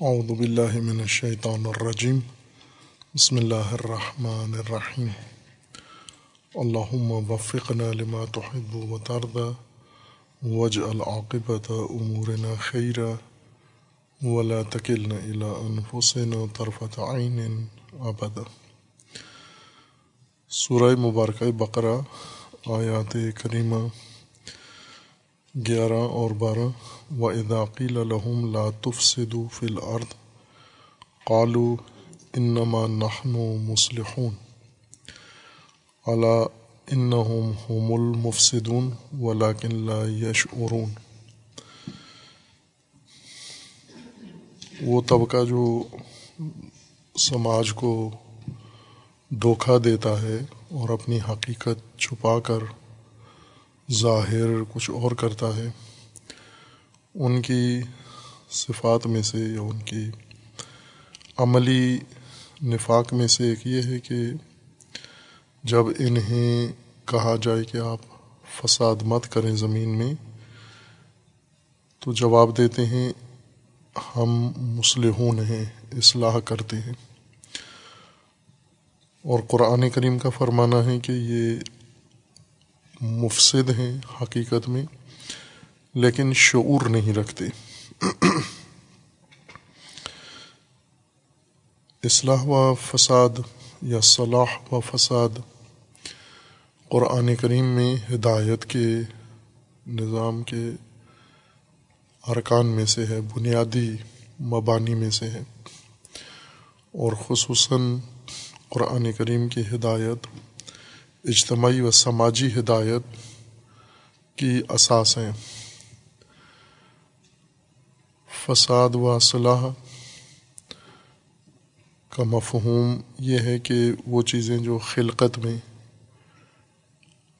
اعوذ باللہ من الشیطان الرجیم بسم اللہ الرحمن الرحیم اللہم وفقنا لما تحب و ترضى واجعل عاقبت امورنا خیرا ولا تکلنا الى انفسنا طرفت عین ابدا سورہ مبارکہ بقرہ، آیات کریمہ. گیارہ اور بارہ۔ و قیل لهم لا تفسدوا فی الارض قالوا انما نحن مصلحون۔ الا انہم هم المفسدون ولكن لا يشعرون۔ وہ طبقہ جو سماج کو دھوکہ دیتا ہے اور اپنی حقیقت چھپا کر ظاہر کچھ اور کرتا ہے۔ ان کی صفات میں سے یا ان کی عملی نفاق میں سے ایک یہ ہے کہ جب انہیں کہا جائے کہ آپ فساد مت کریں زمین میں، تو جواب دیتے ہیں، ہم مسلحون ہیں، اصلاح کرتے ہیں۔ اور قرآن کریم کا فرمانا ہے کہ یہ مفسد ہیں حقیقت میں، لیکن شعور نہیں رکھتے۔ اصلاح و فساد یا صلاح و فساد قرآن کریم میں ہدایت کے نظام کے ارکان میں سے ہے، بنیادی مبانی میں سے ہے۔ اور خصوصاً قرآن کریم کی ہدایت اجتماعی و سماجی ہدایت کی اساس ہیں۔ فساد و صلاح کا مفہوم یہ ہے کہ وہ چیزیں جو خلقت میں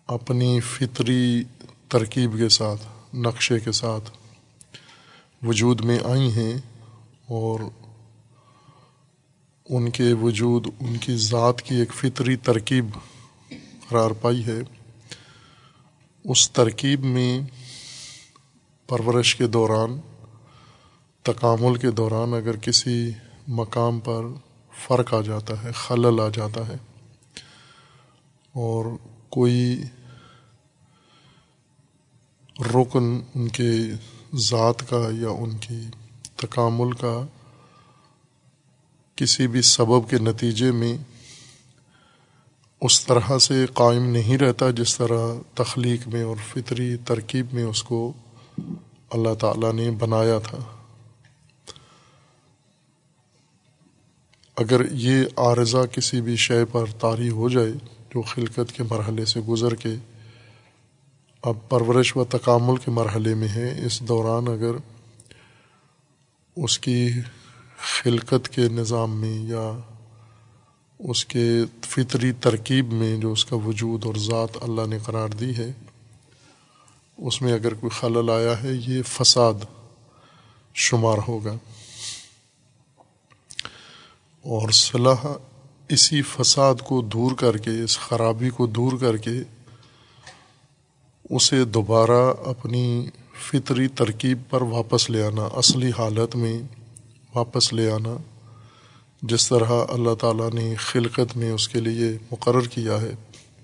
اپنی فطری ترکیب کے ساتھ، نقشے کے ساتھ وجود میں آئی ہیں اور ان کے وجود، ان کی ذات کی ایک فطری ترکیب قرار پائی ہے، اس ترکیب میں پرورش کے دوران، تکامل کے دوران اگر کسی مقام پر فرق آ جاتا ہے، خلل آ جاتا ہے، اور کوئی رکن ان کے ذات کا یا ان کی تکامل کا کسی بھی سبب کے نتیجے میں اس طرح سے قائم نہیں رہتا جس طرح تخلیق میں اور فطری ترکیب میں اس کو اللہ تعالیٰ نے بنایا تھا۔ اگر یہ عارضہ کسی بھی شے پر طاری ہو جائے جو خلقت کے مرحلے سے گزر کے اب پرورش و تکامل کے مرحلے میں ہے، اس دوران اگر اس کی خلقت کے نظام میں یا اس کے فطری ترکیب میں جو اس کا وجود اور ذات اللہ نے قرار دی ہے، اس میں اگر کوئی خلل آیا ہے، یہ فساد شمار ہوگا۔ اور صلاح اسی فساد کو دور کر کے، اس خرابی کو دور کر کے، اسے دوبارہ اپنی فطری ترکیب پر واپس لے آنا، اصلی حالت میں واپس لے آنا۔ جس طرح اللہ تعالیٰ نے خلقت میں اس کے لیے مقرر کیا ہے،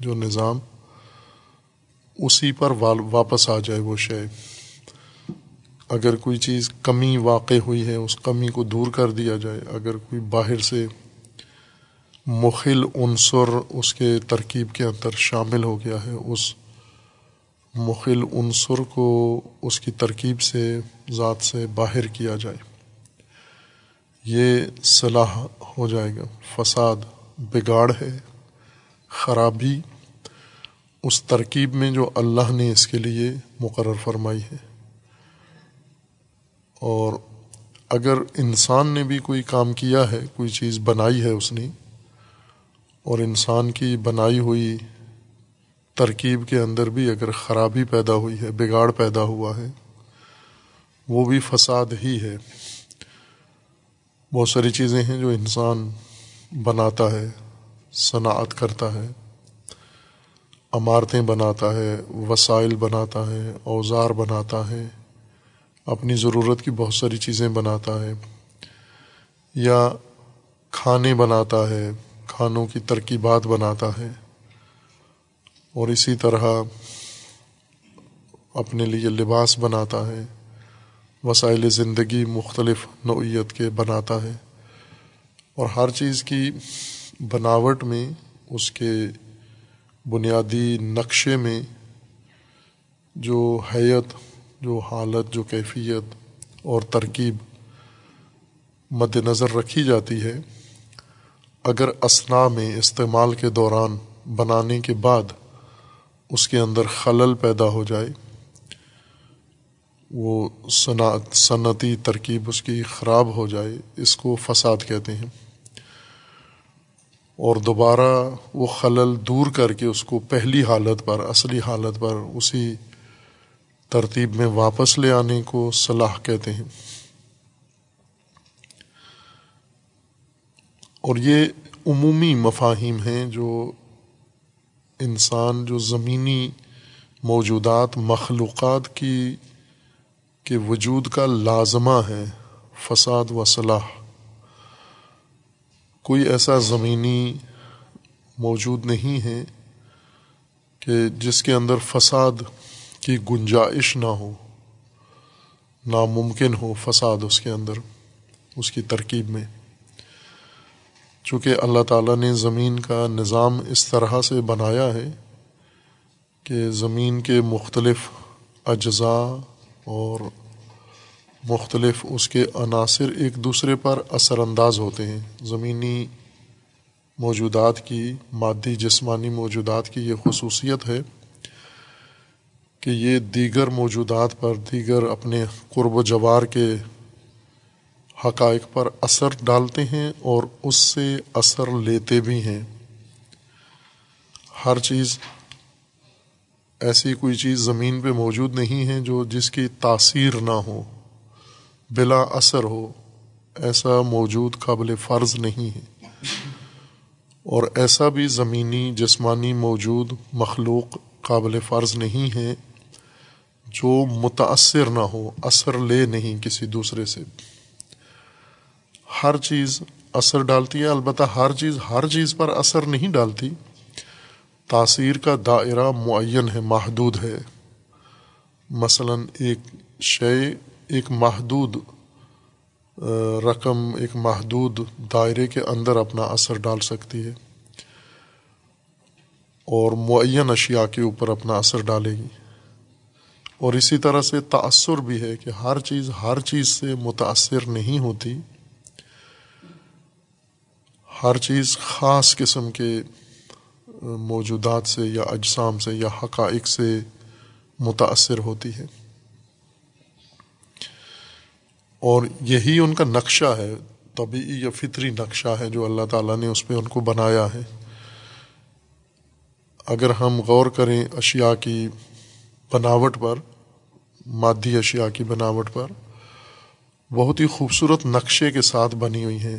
جو نظام، اسی پر واپس آ جائے وہ شے۔ اگر کوئی چیز کمی واقع ہوئی ہے، اس کمی کو دور کر دیا جائے، اگر کوئی باہر سے مخل عنصر اس کے ترکیب کے اندر شامل ہو گیا ہے، اس مخل عنصر کو اس کی ترکیب سے، ذات سے باہر کیا جائے۔ یہ صلاح ہو جائے گا۔ فساد بگاڑ ہے، خرابی۔ اس ترکیب میں جو اللہ نے اس کے لیے مقرر فرمائی ہے۔ اور اگر انسان نے بھی کوئی کام کیا ہے، کوئی چیز بنائی ہے اس نے، اور انسان کی بنائی ہوئی ترکیب کے اندر بھی اگر خرابی پیدا ہوئی ہے، بگاڑ پیدا ہوا ہے، وہ بھی فساد ہی ہے۔ بہت ساری چیزیں ہیں جو انسان بناتا ہے، صنعت کرتا ہے، عمارتیں بناتا ہے، وسائل بناتا ہے، اوزار بناتا ہے، اپنی ضرورت کی بہت ساری چیزیں بناتا ہے، یا کھانے بناتا ہے، کھانوں کی ترکیبات بناتا ہے، اور اسی طرح اپنے لیے لباس بناتا ہے۔ وسائل زندگی مختلف نوعیت کے بناتا ہے اور ہر چیز کی بناوٹ میں اس کے بنیادی نقشے میں جو حیت، جو حالت، جو کیفیت اور ترکیب مد نظر رکھی جاتی ہے، اگر اسنا میں استعمال کے دوران بنانے کے بعد اس کے اندر خلل پیدا ہو جائے وہ صنعت صنعتی ترکیب اس کی خراب ہو جائے، اس کو فساد کہتے ہیں۔ اور دوبارہ وہ خلل دور کر کے اس کو پہلی حالت پر، اصلی حالت پر اسی ترتیب میں واپس لے آنے کو صلاح کہتے ہیں۔ اور یہ عمومی مفاہیم ہیں جو انسان، جو زمینی موجودات، مخلوقات کی کے وجود کا لازمہ ہے فساد و صلاح۔ کوئی ایسا زمینی موجود نہیں ہے کہ جس کے اندر فساد کی گنجائش نہ ہو، ناممکن ہو فساد اس کے اندر، اس کی ترکیب میں۔ چونکہ اللہ تعالیٰ نے زمین کا نظام اس طرح سے بنایا ہے کہ زمین کے مختلف اجزاء اور مختلف اس کے عناصر ایک دوسرے پر اثر انداز ہوتے ہیں۔ زمینی موجودات کی، مادی جسمانی موجودات کی یہ خصوصیت ہے کہ یہ دیگر موجودات پر، دیگر اپنے قرب و جوار کے حقائق پر اثر ڈالتے ہیں اور اس سے اثر لیتے بھی ہیں۔ ہر چیز ایسی کوئی چیز زمین پہ موجود نہیں ہے جو جس کی تاثیر نہ ہو، بلا اثر ہو، ایسا موجود قابل فرض نہیں ہے۔ اور ایسا بھی زمینی جسمانی موجود مخلوق قابل فرض نہیں ہے جو متاثر نہ ہو، اثر لے نہیں کسی دوسرے سے۔ ہر چیز اثر ڈالتی ہے، البتہ ہر چیز ہر چیز پر اثر نہیں ڈالتی۔ تاثیر کا دائرہ معین ہے، محدود ہے۔ مثلا ایک شے، ایک محدود رقم، ایک محدود دائرے کے اندر اپنا اثر ڈال سکتی ہے۔ اور معین اشیاء کے اوپر اپنا اثر ڈالے گی۔ اور اسی طرح سے تأثر بھی ہے کہ ہر چیز ہر چیز سے متاثر نہیں ہوتی۔ ہر چیز خاص قسم کے موجودات سے یا اجسام سے یا حقائق سے متاثر ہوتی ہے۔ اور یہی ان کا نقشہ ہے طبعی یا فطری نقشہ ہے جو اللہ تعالیٰ نے اس پہ ان کو بنایا ہے۔ اگر ہم غور کریں اشیاء کی بناوٹ پر، مادی اشیاء کی بناوٹ پر، بہت ہی خوبصورت نقشے کے ساتھ بنی ہوئی ہیں۔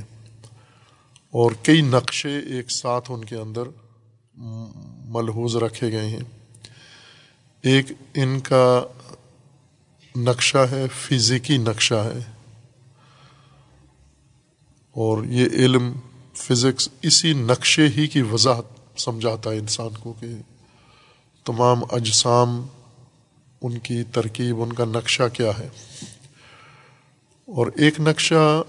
اور کئی نقشے ایک ساتھ ان کے اندر ملحوظ رکھے گئے ہیں۔ ایک ان کا نقشہ ہے، فزیکی نقشہ ہے۔ اور یہ علم، فزکس اسی نقشے ہی کی وضاحت سمجھاتا ہے انسان کو کہ تمام اجسام ان کی ترکیب، ان کا نقشہ کیا ہے۔ اور ایک نقشہ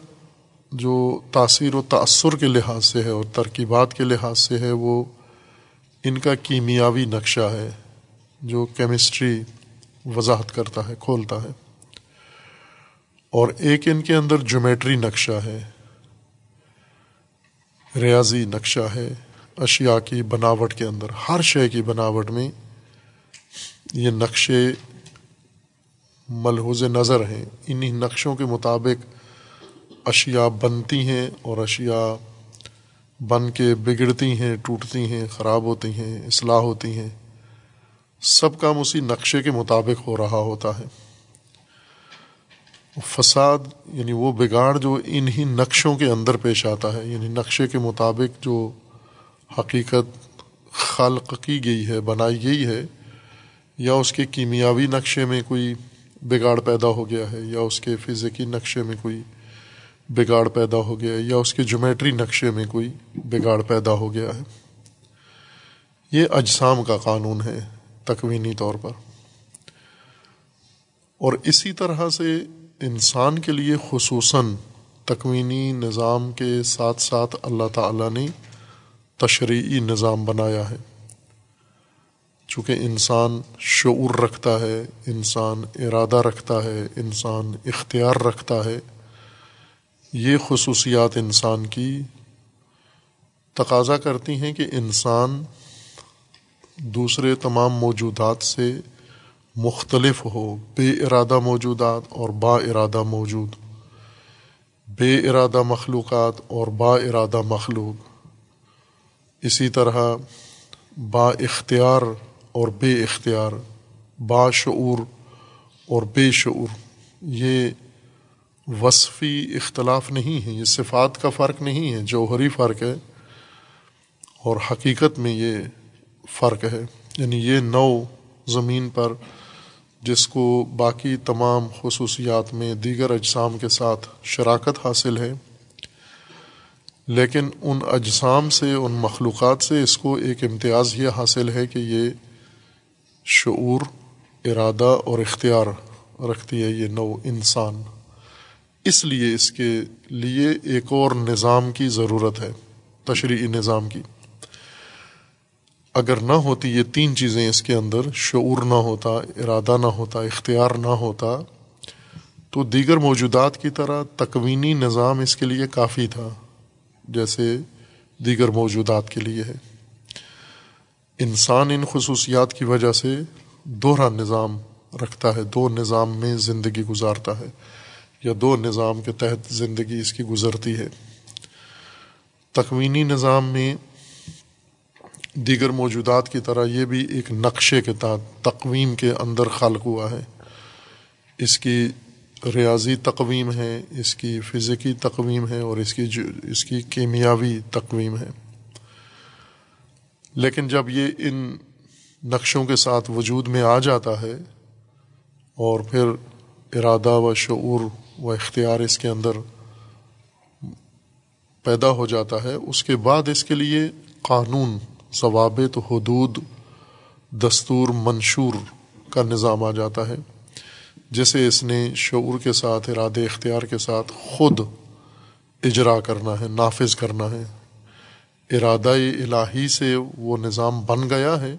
جو تاثیر و تأثر کے لحاظ سے ہے اور ترکیبات کے لحاظ سے ہے، وہ ان کا کیمیاوی نقشہ ہے جو کیمسٹری وضاحت کرتا ہے، کھولتا ہے۔ اور ایک ان کے اندر جومیٹری نقشہ ہے، ریاضی نقشہ ہے، اشیاء کی بناوٹ کے اندر، ہر شے کی بناوٹ میں یہ نقشے ملحوظ نظر ہیں۔ انہی نقشوں کے مطابق اشیاء بنتی ہیں اور اشیاء بن کے بگڑتی ہیں، ٹوٹتی ہیں، خراب ہوتی ہیں، اصلاح ہوتی ہیں۔ سب کام اسی نقشے کے مطابق ہو رہا ہوتا ہے۔ فساد یعنی وہ بگاڑ جو انہی نقشوں کے اندر پیش آتا ہے یعنی نقشے کے مطابق جو حقیقت خلق کی گئی ہے، بنائی گئی ہے، یا اس کے کیمیاوی نقشے میں کوئی بگاڑ پیدا ہو گیا ہے، یا اس کے فزیکی نقشے میں کوئی بگاڑ پیدا ہو گیا ہے، یا اس کے جومیٹری نقشے میں کوئی بگاڑ پیدا ہو گیا ہے۔ یہ اجسام کا قانون ہے تکوینی طور پر۔ اور اسی طرح سے انسان کے لیے خصوصاً تکوینی نظام کے ساتھ ساتھ اللہ تعالیٰ نے تشریعی نظام بنایا ہے۔ چونکہ انسان شعور رکھتا ہے، انسان ارادہ رکھتا ہے، انسان اختیار رکھتا ہے یہ خصوصیات انسان کی تقاضا کرتی ہیں کہ انسان دوسرے تمام موجودات سے مختلف ہو، بے ارادہ موجودات اور با ارادہ موجود۔ بے ارادہ مخلوقات اور با ارادہ مخلوق۔ اسی طرح با اختیار اور بے اختیار، با شعور اور بے شعور۔ یہ وصفی اختلاف نہیں ہے، یہ صفات کا فرق نہیں ہے، جوہری فرق ہے، اور حقیقت میں یہ فرق ہے۔ یعنی یہ نو زمین پر جس کو باقی تمام خصوصیات میں دیگر اجسام کے ساتھ شراکت حاصل ہے، لیکن ان اجسام سے، ان مخلوقات سے اس کو ایک امتیاز یہ حاصل ہے کہ یہ شعور، ارادہ اور اختیار رکھتی ہے، یہ نو انسان۔ اس لیے اس کے لیے ایک اور نظام کی ضرورت ہے، تشریعی نظام کی۔ اگر نہ ہوتی یہ تین چیزیں اس کے اندر، شعور نہ ہوتا، ارادہ نہ ہوتا، اختیار نہ ہوتا، تو دیگر موجودات کی طرح تکوینی نظام اس کے لیے کافی تھا، جیسے دیگر موجودات کے لیے ہے۔ انسان ان خصوصیات کی وجہ سے دوہرا نظام رکھتا ہے، دو نظام میں زندگی گزارتا ہے۔ یا دو نظام کے تحت زندگی اس کی گزرتی ہے۔ تکوینی نظام میں دیگر موجودات کی طرح یہ بھی ایک نقشے کے تحت تقویم کے اندر خلق ہوا ہے۔ اس کی ریاضی تقویم ہے، اس کی فزیکی تقویم ہے اور اس کی اس کی کیمیاوی تقویم ہے۔ لیکن جب یہ ان نقشوں کے ساتھ وجود میں آ جاتا ہے اور پھر ارادہ و شعور و اختیار اس کے اندر پیدا ہو جاتا ہے، اس کے بعد اس کے لیے قانون، ضوابط، حدود، دستور، منشور کا نظام آ جاتا ہے، جسے اس نے شعور کے ساتھ، ارادے اختیار کے ساتھ خود اجرا کرنا ہے، نافذ کرنا ہے۔ ارادہ الہی سے وہ نظام بن گیا ہے،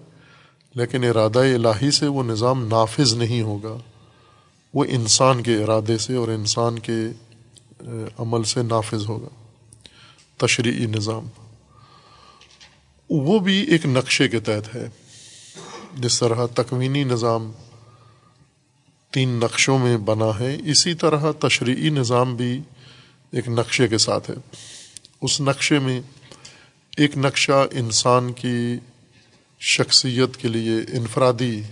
لیکن ارادہ الہی سے وہ نظام نافذ نہیں ہوگا۔ وہ انسان کے ارادے سے اور انسان کے عمل سے نافذ ہوگا۔ تشریعی نظام۔ وہ بھی ایک نقشے کے تحت ہے۔ جس طرح تکوینی نظام تین نقشوں میں بنا ہے، اسی طرح تشریعی نظام بھی ایک نقشے کے ساتھ ہے۔ اس نقشے میں ایک نقشہ انسان کی شخصیت کے لیے انفرادی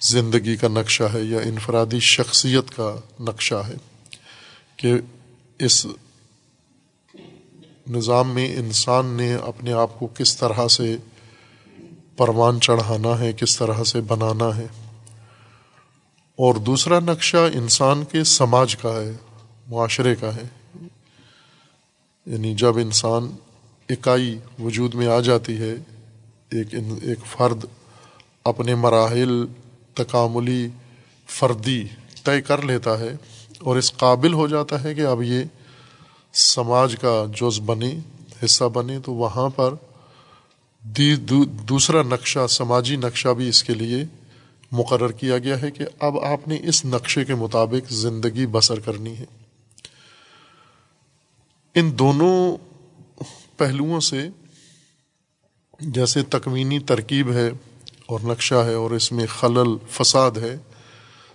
زندگی کا نقشہ ہے یا انفرادی شخصیت کا نقشہ ہے کہ اس نظام میں انسان نے اپنے آپ کو کس طرح سے پروان چڑھانا ہے، کس طرح سے بنانا ہے۔ اور دوسرا نقشہ انسان کے سماج کا ہے، معاشرے کا ہے۔ یعنی جب انسان اکائی وجود میں آ جاتی ہے، ایک ایک فرد اپنے مراحل تکاملی فردی طے کر لیتا ہے اور اس قابل ہو جاتا ہے کہ اب یہ سماج کا جز بنے حصہ بنے تو وہاں پر دوسرا نقشہ، سماجی نقشہ بھی اس کے لیے مقرر کیا گیا ہے کہ اب آپ نے اس نقشے کے مطابق زندگی بسر کرنی ہے۔ ان دونوں پہلوؤں سے جیسے تکوینی ترکیب ہے اور نقشہ ہے اور اس میں خلل، فساد ہے۔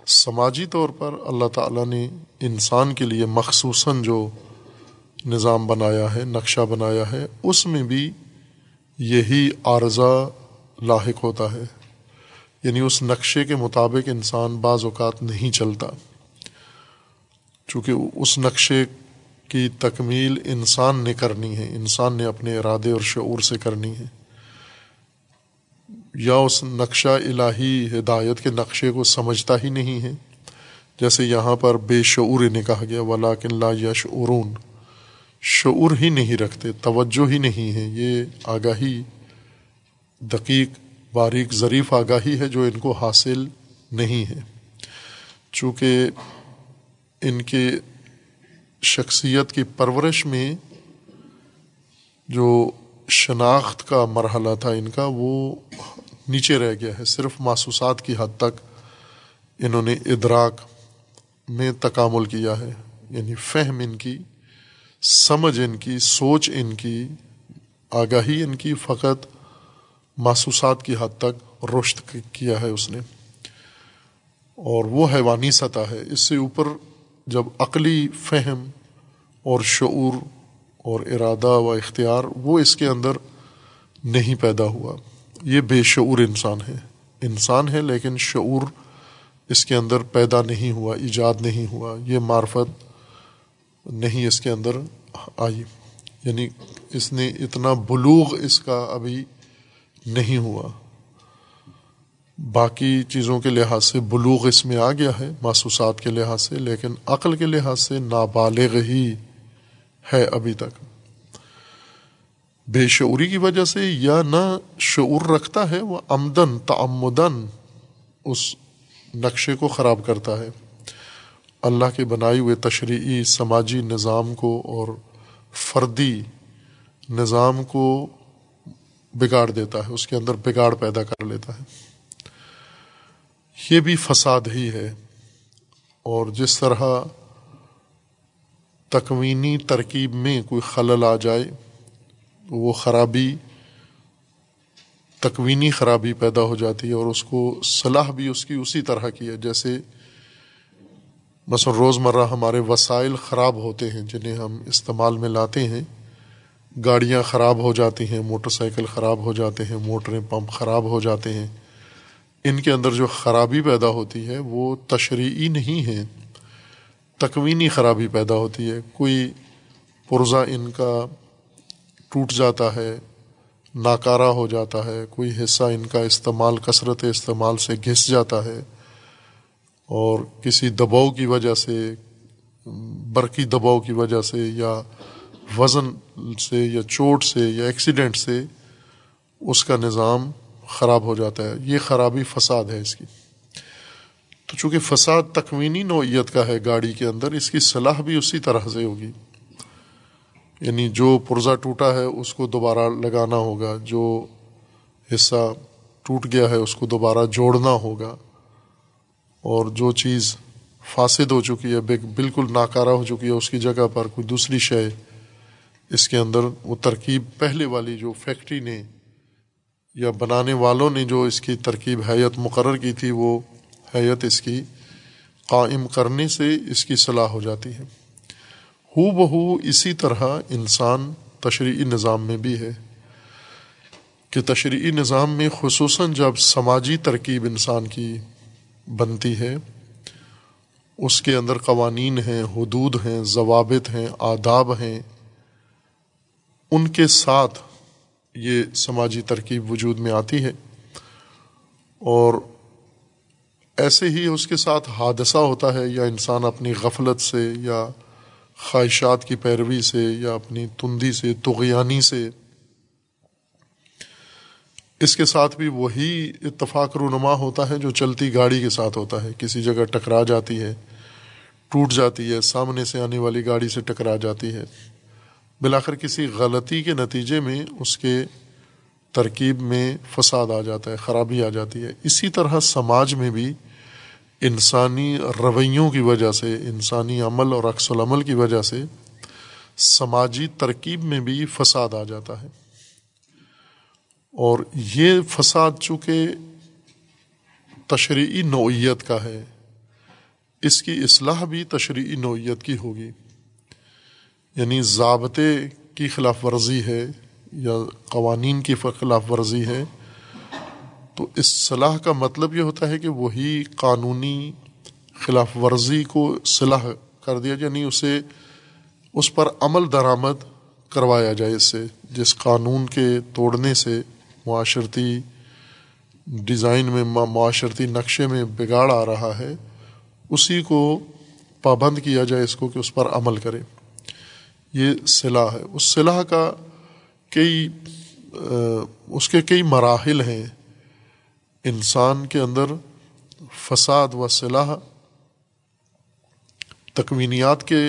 سماجی طور پر اللہ تعالیٰ نے انسان کے لیے مخصوصاً جو نظام بنایا ہے، نقشہ بنایا ہے، اس میں بھی یہی عارضہ لاحق ہوتا ہے۔ یعنی اس نقشے کے مطابق انسان بعض اوقات نہیں چلتا۔ چونکہ اس نقشے کی تکمیل انسان نے کرنی ہے، انسان نے اپنے ارادے اور شعور سے کرنی ہے۔ یا اس نقشہ الہی ہدایت کے نقشے کو سمجھتا ہی نہیں ہے۔ جیسے یہاں پر بے شعور انہیں کہا گیا ولاکن لا یشعرون شعور ہی نہیں رکھتے، توجہ ہی نہیں ہے۔ یہ آگاہی دقیق، باریک، ظریف آگاہی ہے جو ان کو حاصل نہیں ہے۔ چونکہ ان کے شخصیت کی پرورش میں جو شناخت کا مرحلہ تھا ان کا، وہ نیچے رہ گیا ہے۔ صرف محسوسات کی حد تک انہوں نے ادراک میں تکامل کیا ہے۔ یعنی فہم ان کی، سمجھ ان کی، سوچ ان کی، آگاہی ان کی، فقط محسوسات کی حد تک رشت کیا ہے اس نے۔ اور وہ حیوانی سطح ہے۔ اس سے اوپر جب عقلی فہم اور شعور اور ارادہ و اختیار وہ اس کے اندر نہیں پیدا ہوا۔ یہ بے شعور انسان ہے۔ انسان ہے لیکن شعور اس کے اندر پیدا نہیں ہوا، ایجاد نہیں ہوا، یہ معرفت نہیں اس کے اندر آئی۔ یعنی اس نے اتنا بلوغ اس کا ابھی نہیں ہوا۔ باقی چیزوں کے لحاظ سے بلوغ اس میں آ گیا ہے، محسوسات کے لحاظ سے، لیکن عقل کے لحاظ سے نابالغ ہی ہے ابھی تک۔ بے شعوری کی وجہ سے یا نہ شعور رکھتا ہے، وہ آمدن تعمدن اس نقشے کو خراب کرتا ہے۔ اللہ کے بنائے ہوئے تشریعی، سماجی نظام کو اور فردی نظام کو بگاڑ دیتا ہے، اس کے اندر بگاڑ پیدا کر لیتا ہے۔ یہ بھی فساد ہی ہے۔ اور جس طرح تکوینی ترکیب میں کوئی خلل آ جائے وہ خرابی، تکوینی خرابی پیدا ہو جاتی ہے اور اس کو صلاح بھی اس کی اسی طرح کی ہے، جیسے مثلاً روزمرہ ہمارے وسائل خراب ہوتے ہیں، جنہیں ہم استعمال میں لاتے ہیں۔ گاڑیاں خراب ہو جاتی ہیں، موٹر سائیکل خراب ہو جاتے ہیں موٹریں پمپ خراب ہو جاتے ہیں۔ ان کے اندر جو خرابی پیدا ہوتی ہے، وہ تشریعی نہیں ہے، تکوینی خرابی پیدا ہوتی ہے۔ کوئی پرزہ ان کا ٹوٹ جاتا ہے، ناکارہ ہو جاتا ہے، کوئی حصہ ان کا استعمال، کثرت استعمال سے گھس جاتا ہے اور کسی دباؤ کی وجہ سے، برقی دباؤ کی وجہ سے یا وزن سے یا چوٹ سے یا ایکسیڈنٹ سے اس کا نظام خراب ہو جاتا ہے۔ یہ خرابی فساد ہے اس کی۔ تو چونکہ فساد تکوینی نوعیت کا ہے گاڑی کے اندر، اس کی صلاح بھی اسی طرح سے ہوگی۔ یعنی جو پرزہ ٹوٹا ہے، اس کو دوبارہ لگانا ہوگا۔ جو حصہ ٹوٹ گیا ہے، اس کو دوبارہ جوڑنا ہوگا۔ اور جو چیز فاسد ہو چکی ہے بالکل ناکارہ ہو چکی ہے، اس کی جگہ پر کوئی دوسری شے، اس کے اندر وہ ترکیب پہلے والی جو فیکٹری نے یا بنانے والوں نے جو اس کی ترکیب حیت مقرر کی تھی، وہ حیت اس کی قائم کرنے سے اس کی صلاح ہو جاتی ہے۔ ہو بہو اسی طرح انسان تشریعی نظام میں بھی ہے کہ تشریعی نظام میں خصوصاً جب سماجی ترکیب انسان کی بنتی ہے، اس کے اندر قوانین ہیں، حدود ہیں، ضوابط ہیں، آداب ہیں، ان کے ساتھ یہ سماجی ترکیب وجود میں آتی ہے اور ایسے ہی اس کے ساتھ حادثہ ہوتا ہے یا انسان اپنی غفلت سے یا خواہشات کی پیروی سے یا اپنی تندی سے، تغیانی سے۔ اس کے ساتھ بھی وہی اتفاق رونما ہوتا ہے جو چلتی گاڑی کے ساتھ ہوتا ہے۔ کسی جگہ ٹکرا جاتی ہے، ٹوٹ جاتی ہے، سامنے سے آنے والی گاڑی سے ٹکرا جاتی ہے۔ بلاخر کسی غلطی کے نتیجے میں اس کے ترکیب میں فساد آ جاتا ہے، خرابی آ جاتی ہے۔ اسی طرح سماج میں بھی انسانی رویوں کی وجہ سے، انسانی عمل اور عکس العمل کی وجہ سے سماجی ترکیب میں بھی فساد آ جاتا ہے۔ اور یہ فساد چونکہ تشریعی نوعیت کا ہے، اس کی اصلاح بھی تشریعی نوعیت کی ہوگی۔ یعنی ضابطے کی خلاف ورزی ہے یا قوانین کی خلاف ورزی ہے۔ تو اس صلاح کا مطلب یہ ہوتا ہے کہ وہی قانونی خلاف ورزی کو صلاح کر دیا جائے یعنی اسے، اس پر عمل درآمد کروایا جائے، اس سے، جس قانون کے توڑنے سے معاشرتی ڈیزائن میں معاشرتی نقشے میں بگاڑ آ رہا ہے، اسی کو پابند کیا جائے، اس کو کہ اس پر عمل کرے۔ یہ صلاح ہے۔ اس صلاح کا کئی، اس کے کئی مراحل ہیں۔ انسان کے اندر فساد و صلاح، تکوینیات کے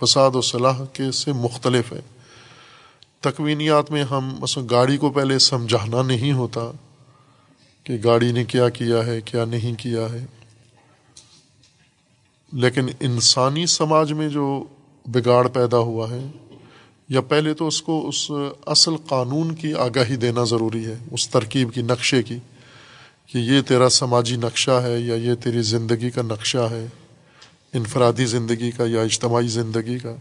فساد و صلاح کے سے مختلف ہے۔ تکوینیات میں ہم مثلا گاڑی کو پہلے سمجھانا نہیں ہوتا کہ گاڑی نے کیا کیا ہے، کیا نہیں کیا ہے۔ لیکن انسانی سماج میں جو بگاڑ پیدا ہوا ہے، یا پہلے تو اس کو اس اصل قانون کی آگاہی دینا ضروری ہے، اس ترکیب کی، نقشے کی۔ کہ یہ تیرا سماجی نقشہ ہے یا یہ تیری زندگی کا نقشہ ہے، انفرادی زندگی کا یا اجتماعی زندگی کا۔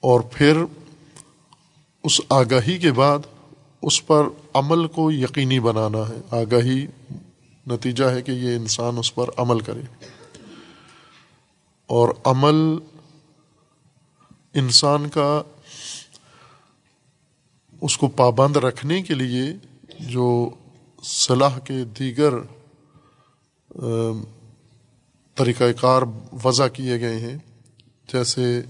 اور پھر اس آگاہی کے بعد اس پر عمل کو یقینی بنانا ہے۔ آگاہی نتیجہ ہے کہ یہ انسان اس پر عمل کرے۔ اور عمل انسان کا اس کو پابند رکھنے کے لیے جو صلاح کے دیگر طریقہ کار وضع کیے گئے ہیں۔ جیسے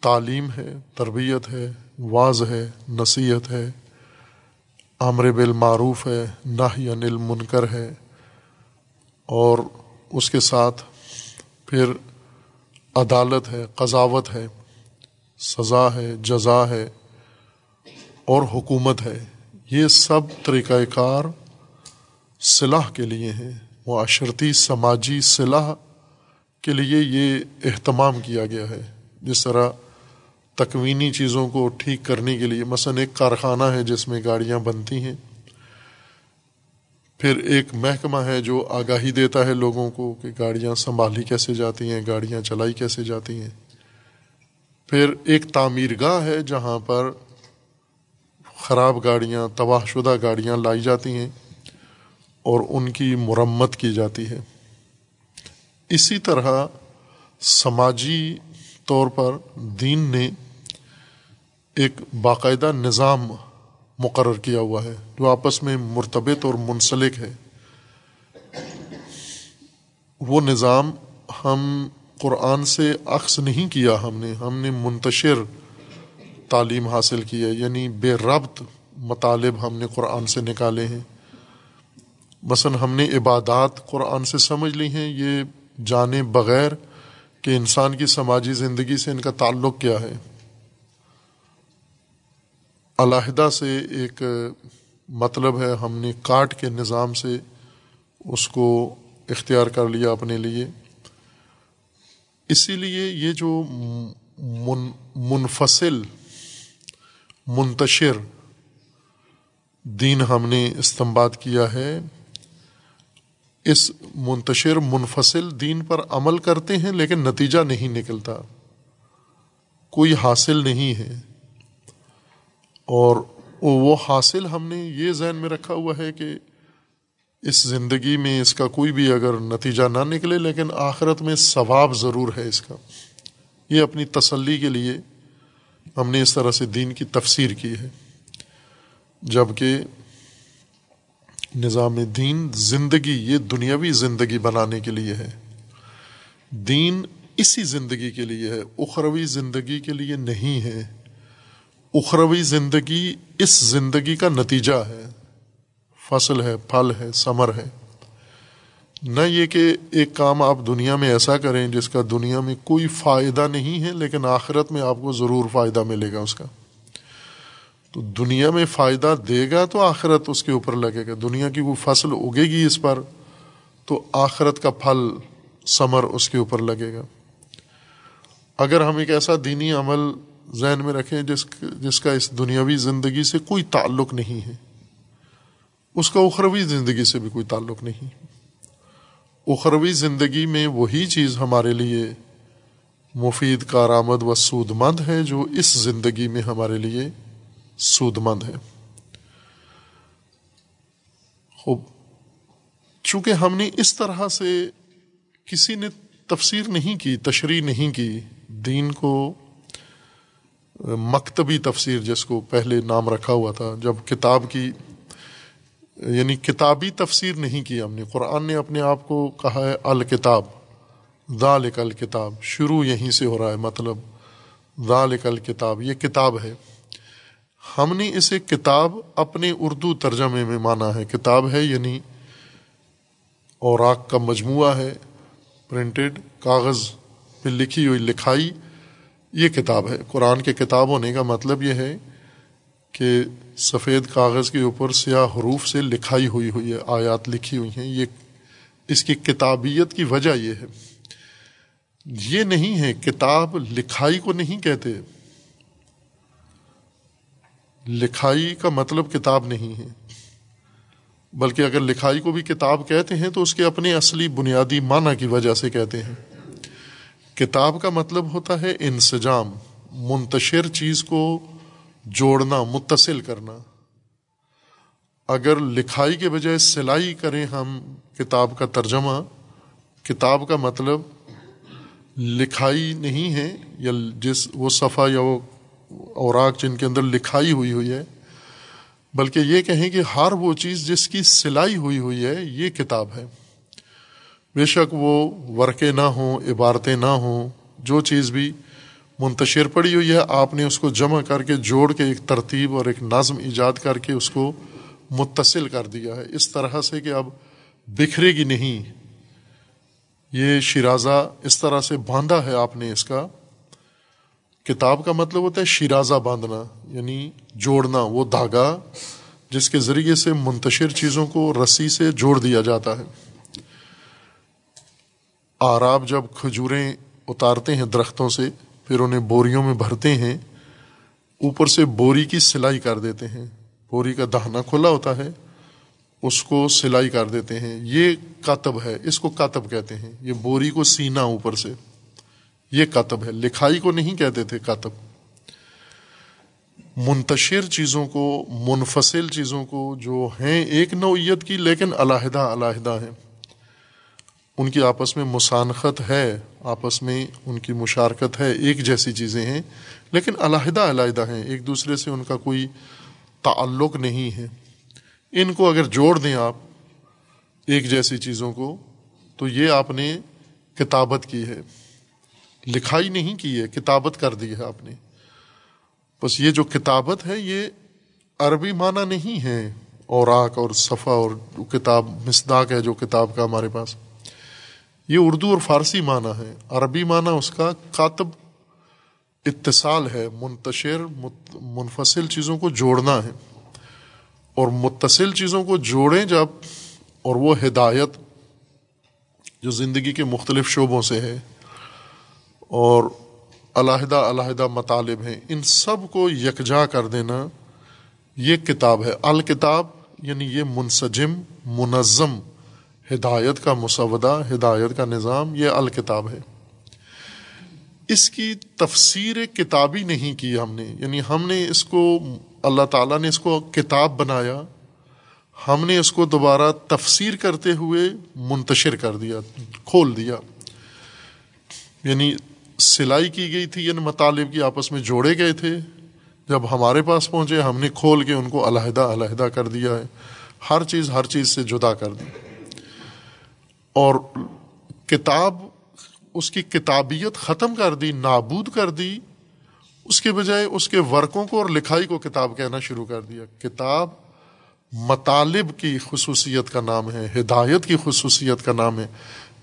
تعلیم ہے، تربیت ہے واض ہے، نصیحت ہے عامر بالمعروف ہے نہ انل منکر ہے۔ اور اس کے ساتھ پھر عدالت ہے، قضاوت ہے، سزا ہے، جزا ہے اور حکومت ہے۔ یہ سب طریقۂ کار صلاح کے لیے ہیں۔ معاشرتی، سماجی صلاح کے لیے یہ اہتمام کیا گیا ہے۔ جس طرح تکوینی چیزوں کو ٹھیک کرنے کے لیے، مثلاً ایک کارخانہ ہے جس میں گاڑیاں بنتی ہیں۔ پھر ایک محکمہ ہے جو آگاہی دیتا ہے لوگوں کو کہ گاڑیاں سنبھالی کیسے جاتی ہیں، گاڑیاں چلائی کیسے جاتی ہیں۔ پھر ایک تعمیر گاہ ہے جہاں پر خراب گاڑیاں، تباہ شدہ گاڑیاں لائی جاتی ہیں اور ان کی مرمت کی جاتی ہے۔ اسی طرح سماجی طور پر دین نے ایک باقاعدہ نظام مقرر کیا ہوا ہے، جو آپس میں مرتبط اور منسلک ہے۔ وہ نظام ہم قرآن سے عکس نہیں کیا ہم نے ہم نے منتشر تعلیم حاصل کی ہے یعنی بے ربط مطالب ہم نے قرآن سے نکالے ہیں۔ مثلاً ہم نے عبادات قرآن سے سمجھ لی ہیں، یہ جانے بغیر کہ انسان کی سماجی زندگی سے ان کا تعلق کیا ہے۔ علیحدہ سے ایک مطلب ہے، ہم نے کاٹ کے نظام سے اس کو اختیار کر لیا اپنے لیے۔ اسی لیے یہ جو من منفصل منتشر۔ دین ہم نے استعمال کیا ہے۔ اس منتشر منفصل دین پر عمل کرتے ہیں لیکن نتیجہ نہیں نکلتا۔ کوئی حاصل نہیں ہے۔ اور وہ حاصل ہم نے یہ ذہن میں رکھا ہوا ہے کہ اس زندگی میں اس کا کوئی بھی اگر نتیجہ نہ نکلے، لیکن آخرت میں ثواب ضرور ہے اس کا۔ یہ اپنی تسلی کے لیے ہم نے اس طرح سے دین کی تفسیر کی ہے جبکہ نظام دین زندگی، یہ دنیاوی زندگی بنانے کے لیے ہے۔ دین اسی زندگی کے لیے ہے، اخروی زندگی کے لیے نہیں ہے۔ اخروی زندگی اس زندگی کا نتیجہ ہے۔ فصل ہے، پھل ہے، ثمر ہے۔ نہ یہ کہ ایک کام آپ دنیا میں ایسا کریں جس کا دنیا میں کوئی فائدہ نہیں ہے، لیکن آخرت میں آپ کو ضرور فائدہ ملے گا اس کا۔ تو دنیا میں فائدہ دے گا تو آخرت اس کے اوپر لگے گا۔ دنیا کی وہ فصل اگے گی اس پر، تو آخرت کا پھل ثمر اس کے اوپر لگے گا۔ اگر ہم ایک ایسا دینی عمل ذہن میں رکھیں جس جس کا اس دنیاوی زندگی سے کوئی تعلق نہیں ہے، اس کا اخروی زندگی سے بھی کوئی تعلق نہیں۔ اخروی زندگی میں وہی چیز ہمارے لیے مفید، کارآمد و سود مند ہے جو اس زندگی میں ہمارے لیے سود مند ہے۔ خوب، چونکہ ہم نے اس طرح سے کسی نے تفسیر نہیں کی، تشریح نہیں کی، دین کو، مکتبی تفسیر جس کو پہلے نام رکھا ہوا تھا، جب کتاب کی یعنی کتابی تفسیر نہیں کی ہم نے۔ قرآن نے اپنے آپ کو کہا ہے، الکتاب، ذالک الکتاب۔ شروع یہیں سے ہو رہا ہے مطلب ذالک الکتاب، یہ کتاب ہے۔ ہم نے اسے کتاب اپنے اردو ترجمے میں مانا ہے۔ کتاب ہے یعنی اوراق کا مجموعہ ہے، پرنٹڈ کاغذ پہ لکھی ہوئی لکھائی، یہ کتاب ہے۔ قرآن کے کتاب ہونے کا مطلب یہ ہے کہ سفید کاغذ کے اوپر سیاہ حروف سے لکھائی ہوئی ہوئی ہے، آیات لکھی ہوئی ہیں۔ یہ اس کی کتابیت کی وجہ یہ ہے۔ یہ نہیں ہے، کتاب لکھائی کو نہیں کہتے۔ لکھائی کا مطلب کتاب نہیں ہے۔ بلکہ اگر لکھائی کو بھی کتاب کہتے ہیں تو اس کے اپنے اصلی بنیادی معنی کی وجہ سے کہتے ہیں۔ کتاب کا مطلب ہوتا ہے انسجام، منتشر چیز کو جوڑنا، متصل کرنا۔ اگر لکھائی کے بجائے سلائی کریں ہم کتاب کا ترجمہ، کتاب کا مطلب لکھائی نہیں ہے، یا جس وہ صفحہ یا وہ اوراق جن کے اندر لکھائی ہوئی ہوئی ہے، بلکہ یہ کہیں کہ ہر وہ چیز جس کی سلائی ہوئی ہوئی ہے، یہ کتاب ہے۔ بے شک وہ ورقے نہ ہوں، عبارتیں نہ ہوں، جو چیز بھی منتشر پڑی ہوئی ہے۔ آپ نے اس کو جمع کر کے جوڑ کے ایک ترتیب اور ایک نظم ایجاد کر کے اس کو متصل کر دیا ہے۔ اس طرح سے کہ اب بکھرے گی نہیں۔ یہ شیرازہ اس طرح سے باندھا ہے آپ نے اس کا۔ کتاب کا مطلب ہوتا ہے شیرازہ باندھنا یعنی جوڑنا، وہ دھاگا جس کے ذریعے سے منتشر چیزوں کو رسی سے جوڑ دیا جاتا ہے۔ آراب جب کھجوریں اتارتے ہیں درختوں سے پھر انہیں بوریوں میں بھرتے ہیں، اوپر سے بوری کی سلائی کر دیتے ہیں۔ بوری کا دہنا کھلا ہوتا ہے، اس کو سلائی کر دیتے ہیں۔ یہ کاتب ہے، اس کو کاتب کہتے ہیں۔ یہ بوری کو سینا اوپر سے۔ یہ کاتب ہے، لکھائی کو نہیں کہتے تھے کاتب۔ منتشر چیزوں کو، منفصل چیزوں کو جو ہیں ایک نوعیت کی، لیکن علیحدہ علیحدہ ہیں۔ ان کی آپس میں مسانخت ہے۔ آپس میں ان کی مشارکت ہے، ایک جیسی چیزیں ہیں، لیکن علیحدہ علیحدہ ہیں، ایک دوسرے سے ان کا کوئی تعلق نہیں ہے۔ ان کو اگر جوڑ دیں آپ ایک جیسی چیزوں کو، تو یہ آپ نے کتابت کی ہے۔ لکھائی نہیں کی ہے، کتابت کر دی ہے آپ نے۔ بس یہ جو کتابت ہے، یہ عربی معنی نہیں ہے۔ اوراق اور صفحہ اور کتاب، مصداق ہے جو کتاب کا ہمارے پاس۔ یہ اردو اور فارسی معنی ہے عربی معنی اس کا کاتب اتصال ہے، منتشر منفصل چیزوں کو جوڑنا ہے۔ اور متصل چیزوں کو جوڑیں جب، اور وہ ہدایت جو زندگی کے مختلف شعبوں سے ہے، اور علیحدہ علیحدہ مطالب ہیں۔ ان سب کو یکجا کر دینا یہ کتاب ہے۔ الکتاب یعنی یہ منسجم، منظم ہدایت کا مسودہ، ہدایت کا نظام، یہ الکتاب ہے۔ اس کی تفسیر کتابی نہیں کی ہم نے یعنی ہم نے اس کو، اللہ تعالیٰ نے اس کو کتاب بنایا، ہم نے اس کو دوبارہ تفسیر کرتے ہوئے منتشر کر دیا، کھول دیا۔ یعنی سلائی کی گئی تھی یعنی مطالب کی آپس میں جوڑے گئے تھے۔ جب ہمارے پاس پہنچے، ہم نے کھول کے ان کو علیحدہ علیحدہ کر دیا ہے۔ ہر چیز ہر چیز سے جدا کر دی۔ اور کتاب، اس کی کتابیت ختم کر دی، نابود کر دی، اس کے بجائے اس کے ورکوں کو اور لکھائی کو کتاب کہنا شروع کر دیا۔ کتاب مطالب کی خصوصیت کا نام ہے، ہدایت کی خصوصیت کا نام ہے۔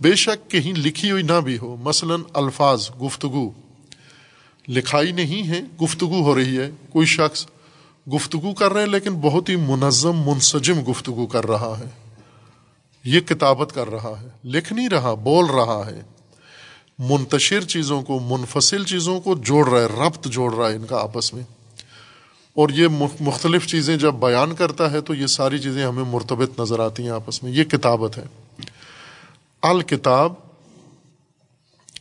بے شک کہیں لکھی ہوئی نہ بھی ہو، مثلا الفاظ، گفتگو۔ لکھائی نہیں ہے، گفتگو ہو رہی ہے۔ کوئی شخص گفتگو کر رہے ہیں لیکن بہت ہی منظم، منسجم گفتگو کر رہا ہے۔ یہ کتابت کر رہا ہے، لکھ نہیں رہا، بول رہا ہے۔ منتشر چیزوں کو، منفصل چیزوں کو جوڑ رہا ہے، ربط جوڑ رہا ہے ان کا آپس میں۔ اور یہ مختلف چیزیں جب بیان کرتا ہے تو یہ ساری چیزیں ہمیں مرتبط نظر آتی ہیں آپس میں۔ یہ کتابت ہے۔ الکتاب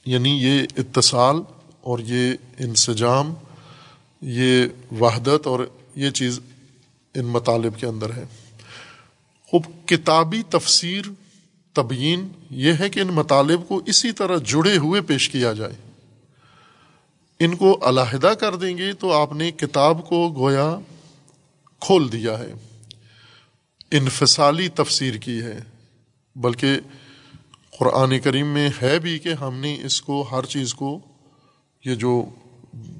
یعنی یہ اتصال اور یہ انسجام، یہ وحدت اور یہ چیز ان مطالب کے اندر ہے۔ خوب کتابی تفسیر، تبیین یہ ہے کہ ان مطالب کو اسی طرح جڑے ہوئے پیش کیا جائے۔ ان کو علیحدہ کر دیں گے تو آپ نے کتاب کو گویا کھول دیا ہے۔ انفصالی تفسیر کی ہے۔ بلکہ قرآن کریم میں ہے بھی کہ ہم نے اس کو، ہر چیز کو، یہ جو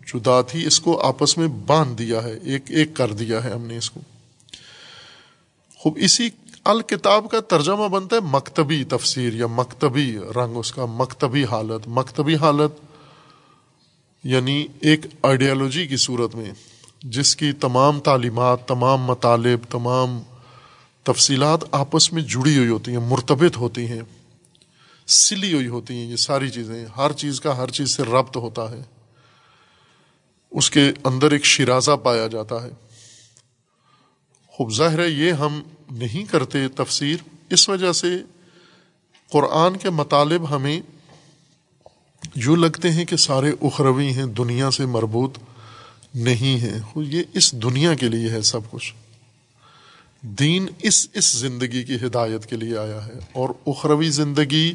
جدا تھی، اس کو آپس میں باندھ دیا ہے۔ ایک ایک کر دیا ہے ہم نے اس کو۔ خوب اسی الکتاب کا ترجمہ بنتا ہے مکتبی تفسیر یا مکتبی رنگ، اس کا مکتبی حالت مکتبی حالت یعنی ایک آئیڈیالوجی کی صورت میں، جس کی تمام تعلیمات، تمام مطالب، تمام تفصیلات آپس میں جڑی ہوئی ہوتی ہیں، مرتبط ہوتی ہیں، سلی ہوئی ہوتی ہیں، یہ ساری چیزیں، ہر چیز کا ہر چیز سے ربط ہوتا ہے۔ اس کے اندر ایک شرازہ پایا جاتا ہے۔ خوب، ظاہر ہے یہ ہم نہیں کرتے تفسیر، اس وجہ سے قرآن کے مطالب ہمیں یوں لگتے ہیں کہ سارے اخروی ہیں، دنیا سے مربوط نہیں ہیں۔ یہ اس دنیا کے لیے ہے سب کچھ۔ دین اس اس زندگی کی ہدایت کے لیے آیا ہے۔ اور اخروی زندگی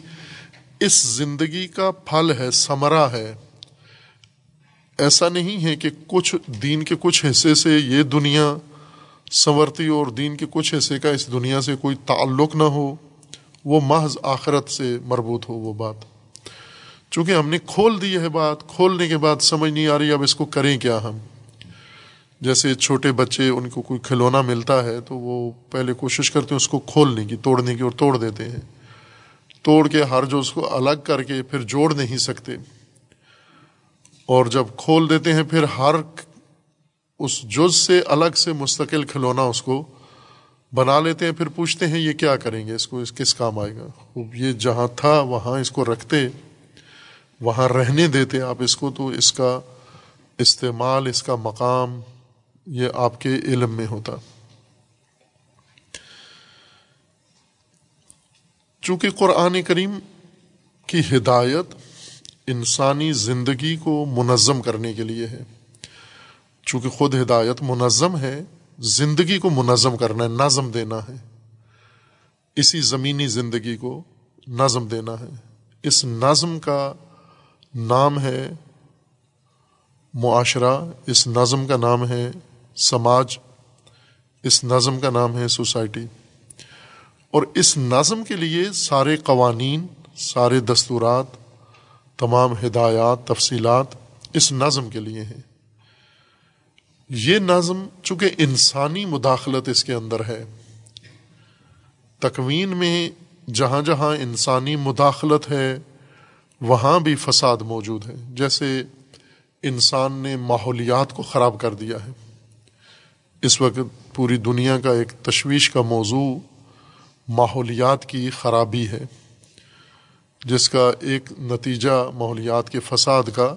اس زندگی کا پھل ہے، ثمرہ ہے۔ ایسا نہیں ہے کہ کچھ دین کے کچھ حصے سے یہ دنیا سنورتی اور دین کے کچھ حصے کا اس دنیا سے کوئی تعلق نہ ہو، وہ محض آخرت سے مربوط ہو وہ بات۔ چونکہ ہم نے کھول دی ہے بات، کھولنے کے بعد سمجھ نہیں آ رہی اب اس کو کریں کیا ہم۔ جیسے چھوٹے بچے ان کو کوئی کھلونا ملتا ہے تو وہ پہلے کوشش کرتے ہیں اس کو کھولنے کی، توڑنے کی اور توڑ دیتے ہیں۔ توڑ کے ہر جو اس کو الگ کر کے پھر جوڑ نہیں سکتے۔ اور جب کھول دیتے ہیں پھر ہر اس جز سے الگ سے مستقل کھلونا اس کو بنا لیتے ہیں، پھر پوچھتے ہیں یہ کیا کریں گے؟ اس کو اس کس کام آئے گا؟ یہ جہاں تھا وہاں اس کو رکھتے، وہاں رہنے دیتے آپ اس کو، تو اس کا استعمال، اس کا مقام یہ آپ کے علم میں ہوتا۔ چونکہ قرآن کریم کی ہدایت انسانی زندگی کو منظم کرنے کے لیے ہے۔ چونکہ خود ہدایت منظم ہے، زندگی کو منظم کرنا ہے، نظم دینا ہے۔ اسی زمینی زندگی کو نظم دینا ہے۔ اس نظم کا نام ہے معاشرہ، اس نظم کا نام ہے سماج، اس نظم کا نام ہے سوسائٹی۔ اور اس نظم کے لیے سارے قوانین، سارے دستورات، تمام ہدایات، تفصیلات اس نظم کے لیے ہیں۔ یہ نظم چونکہ انسانی مداخلت اس کے اندر ہے، تکوین میں جہاں جہاں انسانی مداخلت ہے، وہاں بھی فساد موجود ہے۔ جیسے انسان نے ماحولیات کو خراب کر دیا ہے۔ اس وقت پوری دنیا کا ایک تشویش کا موضوع ماحولیات کی خرابی ہے، جس کا ایک نتیجہ ماحولیات کے فساد کا،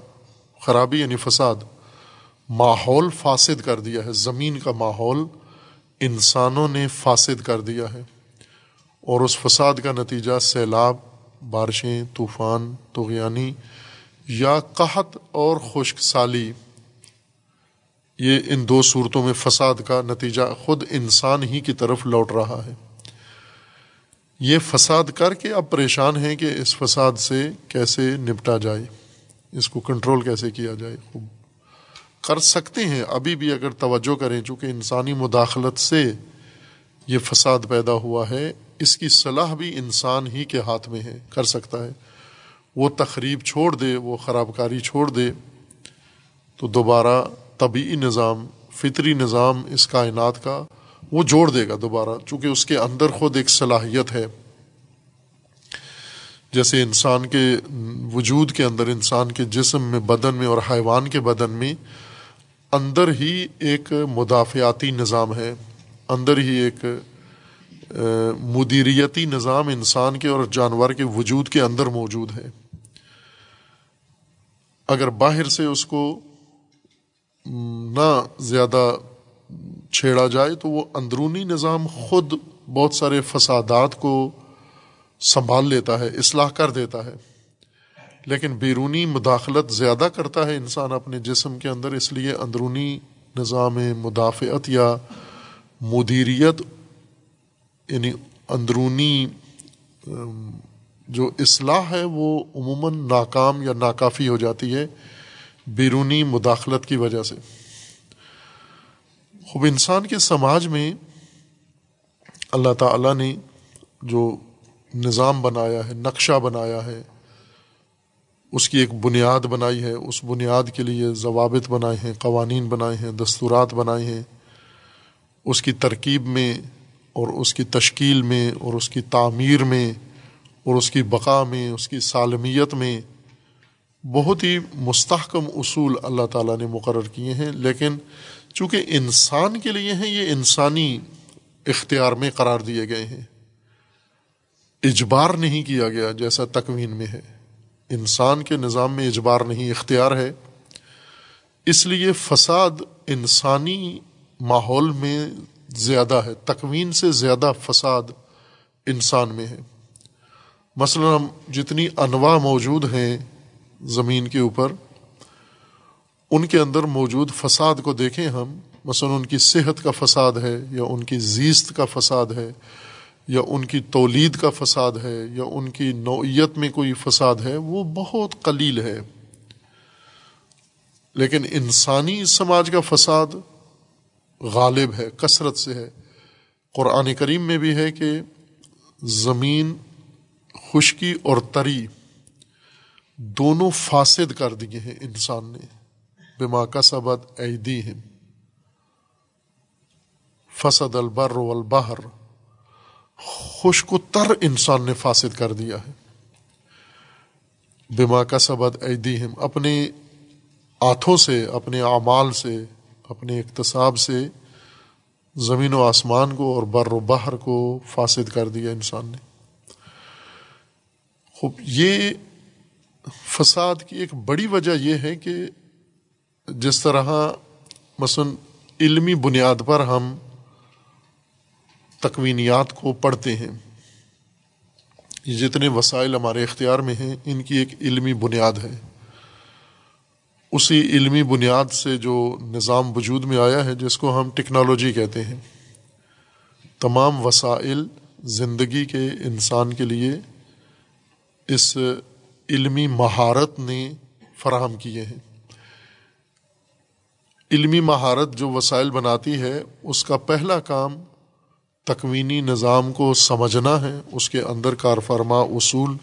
خرابی یعنی فساد۔ ماحول فاسد کر دیا ہے، زمین کا ماحول انسانوں نے فاسد کر دیا ہے۔ اور اس فساد کا نتیجہ سیلاب، بارشیں، طوفان تغیانی یا قحط اور خشک سالی۔ یہ ان دو صورتوں میں فساد کا نتیجہ خود انسان ہی کی طرف لوٹ رہا ہے۔ یہ فساد کر کے اب پریشان ہیں کہ اس فساد سے کیسے نپٹا جائے، اس کو کنٹرول کیسے کیا جائے؟ خوب۔ کر سکتے ہیں۔ ابھی بھی اگر توجہ کریں، چونکہ انسانی مداخلت سے یہ فساد پیدا ہوا ہے، اس کی صلاح بھی انسان ہی کے ہاتھ میں ہے، کر سکتا ہے۔ وہ تقریب چھوڑ دے، وہ خراب کاری چھوڑ دے، تو دوبارہ طبعی نظام، فطری نظام اس کائنات کا وہ جوڑ دے گا دوبارہ، چونکہ اس کے اندر خود ایک صلاحیت ہے۔ جیسے انسان کے وجود کے اندر، انسان کے جسم میں، بدن میں اور حیوان کے بدن میں اندر ہی ایک مدافعاتی نظام ہے، اندر ہی ایک مدیریتی نظام انسان کے اور جانور کے وجود کے اندر موجود ہے۔ اگر باہر سے اس کو نہ زیادہ چھیڑا جائے تو وہ اندرونی نظام خود بہت سارے فسادات کو سنبھال لیتا ہے، اصلاح کر دیتا ہے۔ لیکن بیرونی مداخلت زیادہ کرتا ہے انسان اپنے جسم کے اندر، اس لیے اندرونی نظام مدافعت یا مدیریت یعنی اندرونی جو اصلاح ہے وہ عموماً ناکام یا ناکافی ہو جاتی ہے بیرونی مداخلت کی وجہ سے۔ خوب، انسان کے سماج میں اللہ تعالیٰ نے جو نظام بنایا ہے، نقشہ بنایا ہے اس کی ایک بنیاد بنائی ہے، اس بنیاد کے لیے ضوابط بنائے ہیں، قوانین بنائے ہیں، دستورات بنائے ہیں۔ اس کی ترکیب میں اور اس کی تشکیل میں اور اس کی تعمیر میں اور اس کی بقا میں، اس کی سالمیت میں بہت ہی مستحکم اصول اللہ تعالیٰ نے مقرر کیے ہیں۔ لیکن چونکہ انسان کے لیے ہیں، یہ انسانی اختیار میں قرار دیے گئے ہیں۔ اجبار نہیں کیا گیا جیسا تکوین میں ہے۔ انسان کے نظام میں اجبار نہیں، اختیار ہے۔ اس لیے فساد انسانی ماحول میں زیادہ ہے، تکوین سے زیادہ فساد انسان میں ہے۔ مثلاً جتنی انواع موجود ہیں زمین کے اوپر، ان کے اندر موجود فساد کو دیکھیں ہم۔ مثلاً ان کی صحت کا فساد ہے یا ان کی زیست کا فساد ہے۔ یا ان کی تولید کا فساد ہے یا ان کی نوعیت میں کوئی فساد ہے، وہ بہت قلیل ہے۔ لیکن انسانی سماج کا فساد غالب ہے، کثرت سے ہے۔ قرآن کریم میں بھی ہے کہ زمین خشکی اور تری دونوں فاسد کر دیے ہیں انسان نے۔ بما کا سبد عیدی فسد البر والبحر۔ خشک و تر انسان نے فاسد کر دیا ہے۔ بما کا سبد ایدیہم، اپنے ہاتھوں سے، اپنے اعمال سے، اپنے اقتصاب سے زمین و آسمان کو اور بر و بحر کو فاسد کر دیا انسان نے۔ خوب، یہ فساد کی ایک بڑی وجہ یہ ہے کہ جس طرح مثلاً علمی بنیاد پر ہم تکوینیات کو پڑھتے ہیں۔ یہ جتنے وسائل ہمارے اختیار میں ہیں، ان کی ایک علمی بنیاد ہے۔ اسی علمی بنیاد سے جو نظام وجود میں آیا ہے، جس کو ہم ٹیکنالوجی کہتے ہیں، تمام وسائل زندگی کے انسان کے لیے اس علمی مہارت نے فراہم کیے ہیں۔ علمی مہارت جو وسائل بناتی ہے، اس کا پہلا کام تکوینی نظام کو سمجھنا ہے، اس کے اندر کار فرما اصول،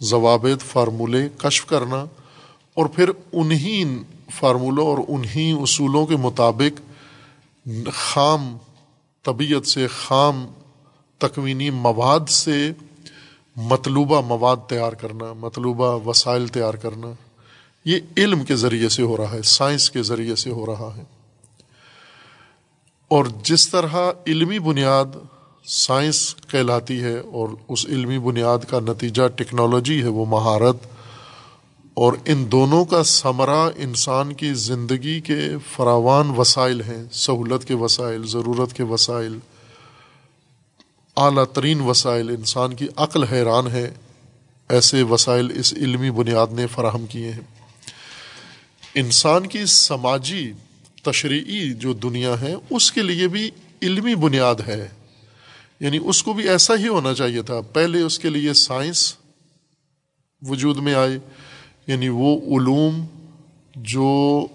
ضوابط، فارمولے کشف کرنا اور پھر انہیں فارمولوں اور انہیں اصولوں کے مطابق خام، طبیعت سے خام، تکوینی مواد سے مطلوبہ مواد تیار کرنا، مطلوبہ وسائل تیار کرنا، یہ علم کے ذریعے سے ہو رہا ہے، سائنس کے ذریعے سے ہو رہا ہے۔ اور جس طرح علمی بنیاد سائنس کہلاتی ہے اور اس علمی بنیاد کا نتیجہ ٹیکنالوجی ہے، وہ مہارت، اور ان دونوں کا ثمرہ انسان کی زندگی کے فراوان وسائل ہیں، سہولت کے وسائل، ضرورت کے وسائل، اعلیٰ ترین وسائل۔ انسان کی عقل حیران ہے، ایسے وسائل اس علمی بنیاد نے فراہم کیے ہیں۔ انسان کی سماجی تشریعی جو دنیا ہے، اس کے لیے بھی علمی بنیاد ہے۔ یعنی اس کو بھی ایسا ہی ہونا چاہیے تھا۔ پہلے اس کے لیے سائنس وجود میں آئے۔ یعنی وہ علوم جو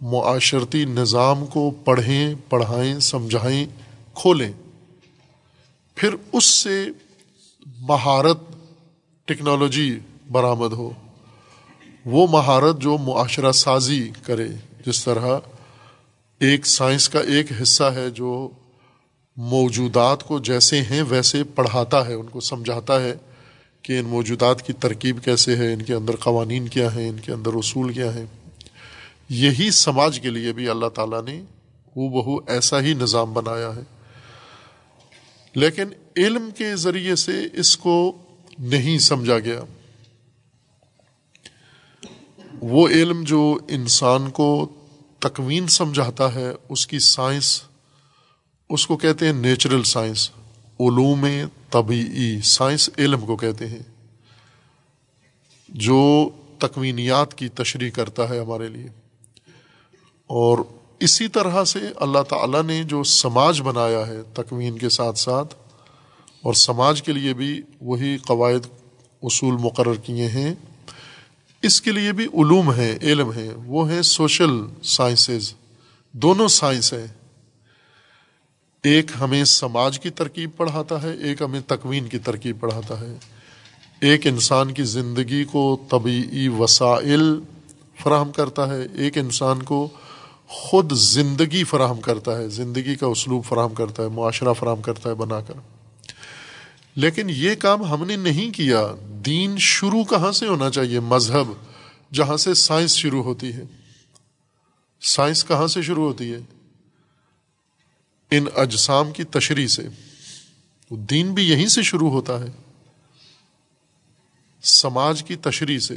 معاشرتی نظام کو پڑھیں، پڑھائیں، سمجھائیں، کھولیں۔ پھر اس سے مہارت ٹیکنالوجی برآمد ہو۔ وہ مہارت جو معاشرہ سازی کرے، جس طرح ایک سائنس کا ایک حصہ ہے جو موجودات کو جیسے ہیں ویسے پڑھاتا ہے، ان کو سمجھاتا ہے کہ ان موجودات کی ترکیب کیسے ہے، ان کے اندر قوانین کیا ہیں، ان کے اندر اصول کیا ہیں۔ یہی سماج کے لیے بھی اللہ تعالیٰ نے ہو بہو ایسا ہی نظام بنایا ہے۔ لیکن علم کے ذریعے سے اس کو نہیں سمجھا گیا۔ وہ علم جو انسان کو تکوین سمجھاتا ہے، اس کی سائنس، اس کو کہتے ہیں نیچرل سائنس، علوم طبعی سائنس، علم کو کہتے ہیں، جو تکوینیات کی تشریح کرتا ہے ہمارے لیے۔ اور اسی طرح سے اللہ تعالیٰ نے جو سماج بنایا ہے تکوین کے ساتھ ساتھ، اور سماج کے لیے بھی وہی قواعد اصول مقرر کیے ہیں۔ اس کے لیے بھی علوم ہیں علم ہیں وہ ہیں سوشل سائنسز۔ دونوں سائنس ہیں۔ ایک ہمیں سماج کی ترکیب پڑھاتا ہے، ایک ہمیں تکوین کی ترکیب پڑھاتا ہے۔ ایک انسان کی زندگی کو طبعی وسائل فراہم کرتا ہے، ایک انسان کو خود زندگی فراہم کرتا ہے، زندگی کا اسلوب فراہم کرتا ہے، معاشرہ فراہم کرتا ہے، بنا کر۔ لیکن یہ کام ہم نے نہیں کیا۔ دین شروع کہاں سے ہونا چاہیے؟ مذہب، جہاں سے سائنس شروع ہوتی ہے۔ سائنس کہاں سے شروع ہوتی ہے؟ ان اجسام کی تشریح سے۔ دین بھی یہیں سے شروع ہوتا ہے۔ سماج کی تشریح سے،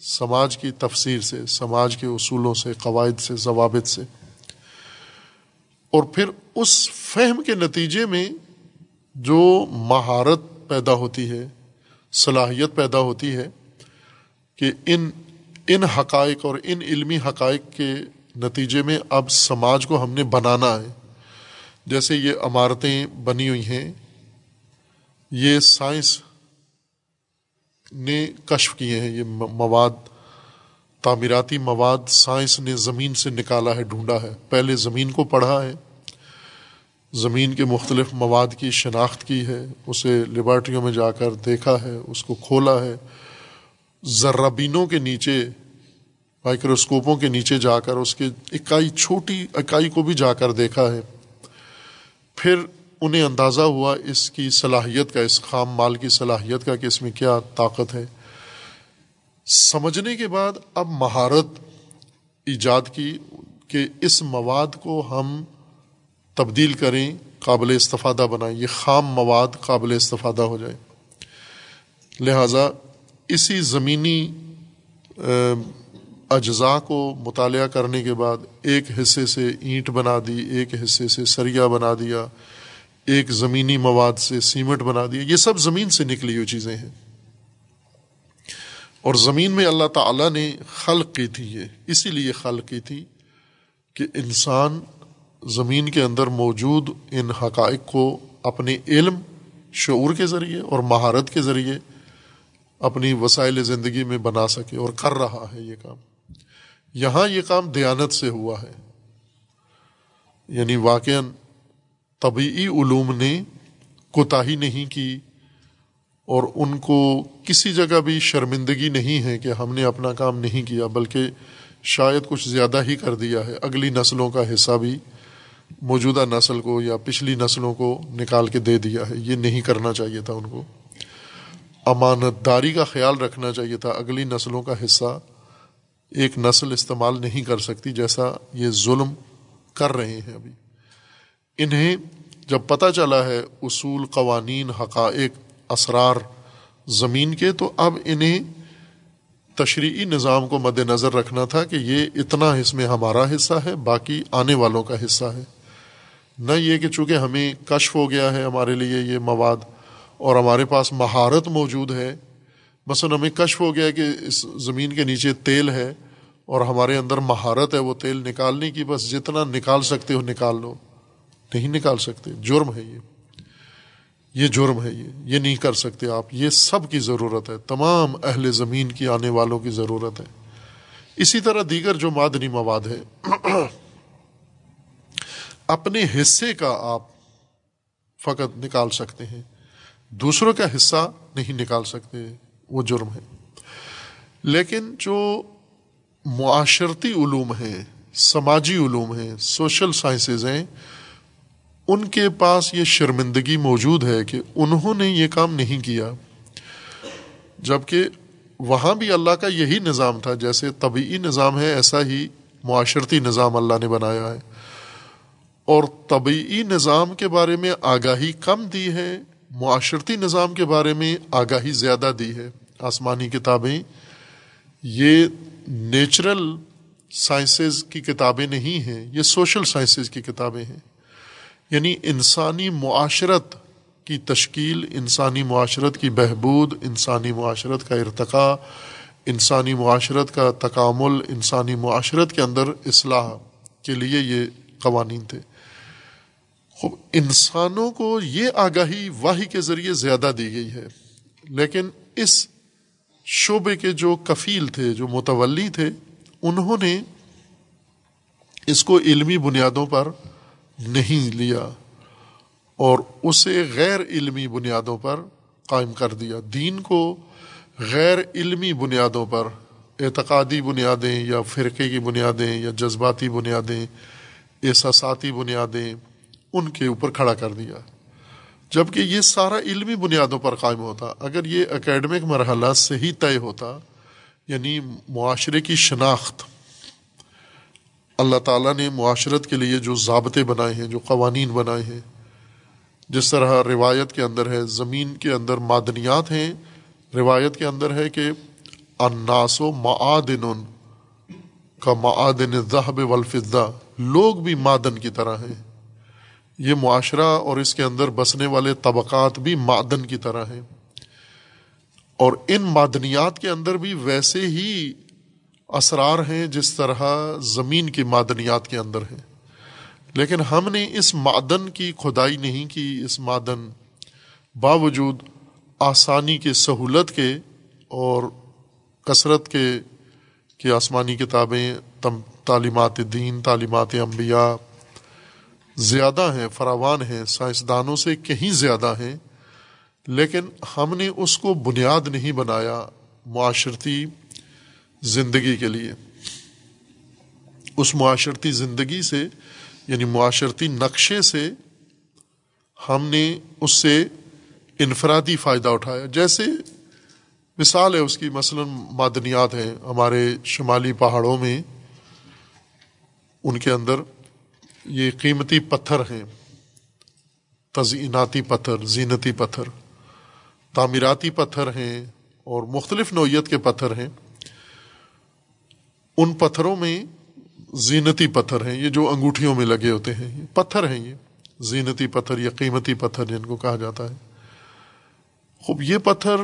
سماج کی تفسیر سے، سماج کے اصولوں سے، قواعد سے، ضوابط سے۔ اور پھر اس فہم کے نتیجے میں جو مہارت پیدا ہوتی ہے، صلاحیت پیدا ہوتی ہے کہ ان ان حقائق اور ان علمی حقائق کے نتیجے میں اب سماج کو ہم نے بنانا ہے۔ جیسے یہ عمارتیں بنی ہوئی ہیں، یہ سائنس نے کشف کیے ہیں، یہ مواد، تعمیراتی مواد سائنس نے زمین سے نکالا ہے، ڈھونڈا ہے۔ پہلے زمین کو پڑھا ہے زمین کے مختلف مواد کی شناخت کی ہے، اسے لیبارٹریوں میں جا کر دیکھا ہے، اس کو کھولا ہے۔ ذرابینوں کے نیچے، مائکروسکوپوں کے نیچے جا کر اس کے اکائی چھوٹی اکائی کو بھی جا کر دیکھا ہے۔ پھر انہیں اندازہ ہوا اس کی صلاحیت کا، اس خام مال کی صلاحیت کا کہ اس میں کیا طاقت ہے۔ سمجھنے کے بعد اب مہارت ایجاد کی کہ اس مواد کو ہم تبدیل کریں، قابل استفادہ بنائیں، یہ خام مواد قابل استفادہ ہو جائے۔ لہٰذا اسی زمینی اجزاء کو مطالعہ کرنے کے بعد ایک حصے سے اینٹ بنا دی، ایک حصے سے سریا بنا دیا، ایک زمینی مواد سے سیمنٹ بنا دیا۔ یہ سب زمین سے نکلی ہوئی چیزیں ہیں۔ اور زمین میں اللہ تعالیٰ نے خلق کی تھی یہ، اسی لیے خلق کی تھی کہ انسان زمین کے اندر موجود ان حقائق کو اپنے علم، شعور کے ذریعے اور مہارت کے ذریعے اپنی وسائل زندگی میں بنا سکے اور کر رہا ہے یہ کام۔ یہاں یہ کام دیانت سے ہوا ہے۔ یعنی واقع طبعی علوم نے کوتاہی نہیں کی اور ان کو کسی جگہ بھی شرمندگی نہیں ہے کہ ہم نے اپنا کام نہیں کیا، بلکہ شاید کچھ زیادہ ہی کر دیا ہے۔ اگلی نسلوں کا حصہ بھی موجودہ نسل کو یا پچھلی نسلوں کو نکال کے دے دیا ہے۔ یہ نہیں کرنا چاہیے تھا ان کو۔ امانت داری کا خیال رکھنا چاہیے تھا۔ اگلی نسلوں کا حصہ ایک نسل استعمال نہیں کر سکتی جیسا یہ ظلم کر رہے ہیں ابھی۔ انہیں جب پتہ چلا ہے اصول، قوانین، حقائق، اسرار زمین کے، تو اب انہیں تشریعی نظام کو مد نظر رکھنا تھا کہ یہ اتنا اس میں ہمارا حصہ ہے، باقی آنے والوں کا حصہ ہے۔ نہ یہ کہ چونکہ ہمیں کشف ہو گیا ہے ہمارے لیے یہ مواد اور ہمارے پاس مہارت موجود ہے، مثلاً ہمیں کشف ہو گیا کہ اس زمین کے نیچے تیل ہے اور ہمارے اندر مہارت ہے وہ تیل نکالنے کی، بس جتنا نکال سکتے ہو نکال لو۔ نہیں نکال سکتے، جرم ہے یہ۔ یہ جرم ہے یہ یہ نہیں کر سکتے آپ۔ یہ سب کی ضرورت ہے، تمام اہل زمین کی آنے والوں کی ضرورت ہے۔ اسی طرح دیگر جو معدنی مواد ہے اپنے حصے کا آپ فقط نکال سکتے ہیں۔ دوسروں کا حصہ نہیں نکال سکتے، وہ جرم ہے۔ لیکن جو معاشرتی علوم ہیں، سماجی علوم ہیں، سوشل سائنسز ہیں، ان کے پاس یہ شرمندگی موجود ہے کہ انہوں نے یہ کام نہیں کیا۔ جبکہ وہاں بھی اللہ کا یہی نظام تھا، جیسے طبعی نظام ہے، ایسا ہی معاشرتی نظام اللہ نے بنایا ہے۔ اور طبعی نظام کے بارے میں آگاہی کم دی ہے، معاشرتی نظام کے بارے میں آگاہی زیادہ دی ہے۔ آسمانی کتابیں، یہ نیچرل سائنسز کی کتابیں نہیں ہیں، یہ سوشل سائنسز کی کتابیں ہیں۔ یعنی انسانی معاشرت کی تشکیل، انسانی معاشرت کی بہبود، انسانی معاشرت کا ارتقاء، انسانی معاشرت کا تکامل، انسانی معاشرت کے اندر اصلاح کے لیے یہ قوانین تھے۔ خوب انسانوں کو یہ آگاہی واہی کے ذریعے زیادہ دی گئی ہے۔ لیکن اس شعبے کے جو کفیل تھے، جو متولی تھے، انہوں نے اس کو علمی بنیادوں پر نہیں لیا اور اسے غیر علمی بنیادوں پر قائم کر دیا۔ دین کو غیر علمی بنیادوں پر، اعتقادی بنیادیں یا فرقے کی بنیادیں یا جذباتی بنیادیں، احساساتی بنیادیں ان کے اوپر کھڑا کر دیا۔ جبکہ یہ سارا علمی بنیادوں پر قائم ہوتا، اگر یہ اکیڈمک مرحلہ صحیح طے ہوتا یعنی معاشرے کی شناخت، اللہ تعالیٰ نے معاشرت کے لیے جو ضابطے بنائے ہیں، جو قوانین بنائے ہیں، جس طرح روایت کے اندر ہے، زمین کے اندر معدنیات ہیں، روایت کے اندر ہے کہ اناس و معدن کا معدن ذہب والفضہ، لوگ بھی معدن کی طرح ہیں۔ یہ معاشرہ اور اس کے اندر بسنے والے طبقات بھی معدن کی طرح ہیں۔ اور ان معدنیات کے اندر بھی ویسے ہی اسرار ہیں جس طرح زمین کی معدنیات کے اندر ہیں۔ لیکن ہم نے اس معدن کی کھدائی نہیں کی، اس معدن باوجود آسانی کے سہولت کے اور کثرت کے، کہ آسمانی کتابیں تعلیمات دین، تعلیمات انبیاء زیادہ ہیں، فراوان ہیں، سائنسدانوں سے کہیں زیادہ ہیں، لیکن ہم نے اس کو بنیاد نہیں بنایا معاشرتی زندگی کے لیے۔ اس معاشرتی زندگی سے یعنی معاشرتی نقشے سے ہم نے اس سے انفرادی فائدہ اٹھایا۔ جیسے مثال ہے، اس کی مثلا معدنیات ہیں۔ ہمارے شمالی پہاڑوں میں ان کے اندر یہ قیمتی پتھر ہیں، تزئیناتی پتھر، زینتی پتھر، تعمیراتی پتھر ہیں اور مختلف نوعیت کے پتھر ہیں۔ ان پتھروں میں زینتی پتھر ہیں، یہ جو انگوٹھیوں میں لگے ہوتے ہیں پتھر ہیں یہ۔ زینتی پتھر یا قیمتی پتھر جن کو کہا جاتا ہے۔ خوب، یہ پتھر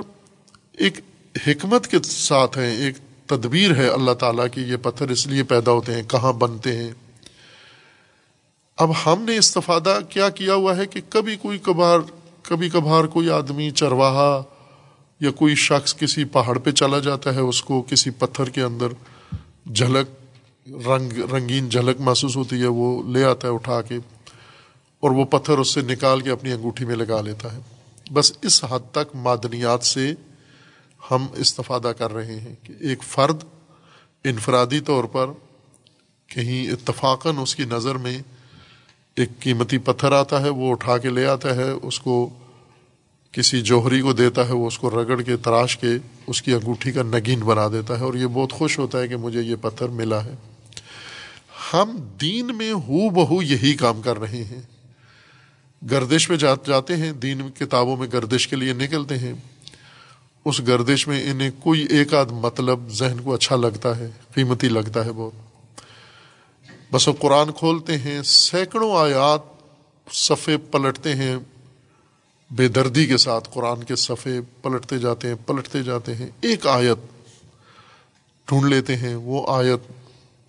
ایک حکمت کے ساتھ ہیں، ایک تدبیر ہے اللہ تعالیٰ کی، یہ پتھر اس لیے پیدا ہوتے ہیں، کہاں بنتے ہیں۔ اب ہم نے استفادہ کیا کیا ہوا ہے کہ کبھی کوئی کبھار کبھی کبھار کوئی آدمی چرواہا یا کوئی شخص کسی پہاڑ پہ چلا جاتا ہے، اس کو کسی پتھر کے اندر جھلک رنگ رنگین جھلک محسوس ہوتی ہے، وہ لے آتا ہے اٹھا کے اور وہ پتھر اس سے نکال کے اپنی انگوٹھی میں لگا لیتا ہے۔ بس اس حد تک معدنیات سے ہم استفادہ کر رہے ہیں کہ ایک فرد انفرادی طور پر کہیں اتفاقاً اس کی نظر میں ایک قیمتی پتھر آتا ہے، وہ اٹھا کے لے آتا ہے، اس کو کسی جوہری کو دیتا ہے، وہ اس کو رگڑ کے، تراش کے، اس کی انگوٹھی کا نگین بنا دیتا ہے اور یہ بہت خوش ہوتا ہے کہ مجھے یہ پتھر ملا ہے۔ ہم دین میں ہو بہو یہی کام کر رہے ہیں۔ گردش میں جاتے ہیں، دین کتابوں میں گردش کے لیے نکلتے ہیں۔ اس گردش میں انہیں کوئی ایک آدھ مطلب ذہن کو اچھا لگتا ہے، قیمتی لگتا ہے بہت۔ بس وہ قرآن کھولتے ہیں، سینکڑوں آیات صفحے پلٹتے ہیں، بے دردی کے ساتھ قرآن کے صفحے پلٹتے جاتے ہیں، پلٹتے جاتے ہیں۔ ایک آیت ڈھونڈ لیتے ہیں، وہ آیت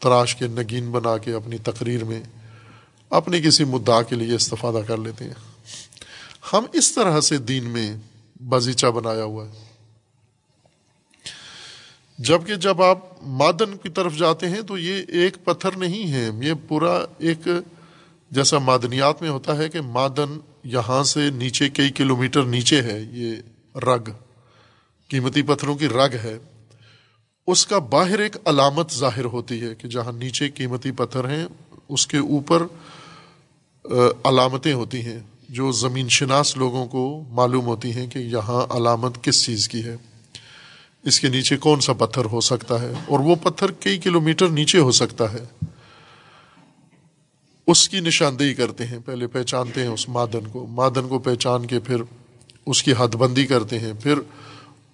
تراش کے نگین بنا کے اپنی تقریر میں اپنے کسی مدعا کے لیے استفادہ کر لیتے ہیں۔ ہم اس طرح سے دین میں بازیچہ بنایا ہوا ہے۔ جبکہ جب آپ مادن کی طرف جاتے ہیں تو یہ ایک پتھر نہیں ہے، یہ پورا ایک جیسا معدنیات میں ہوتا ہے کہ مادن یہاں سے نیچے، کئی کلومیٹر نیچے ہے، یہ رگ، قیمتی پتھروں کی رگ ہے۔ اس کا باہر ایک علامت ظاہر ہوتی ہے کہ جہاں نیچے قیمتی پتھر ہیں، اس کے اوپر علامتیں ہوتی ہیں۔ جو زمین شناس لوگوں کو معلوم ہوتی ہیں کہ یہاں علامت کس چیز کی ہے۔ اس کے نیچے کون سا پتھر ہو سکتا ہے؟ اور وہ پتھر کئی کلومیٹر نیچے ہو سکتا ہے۔ اس کی نشاندہی کرتے ہیں، پہلے پہچانتے ہیں اس مادن کو۔ مادن کو پہچان کے پھر اس کی حد بندی کرتے ہیں۔ پھر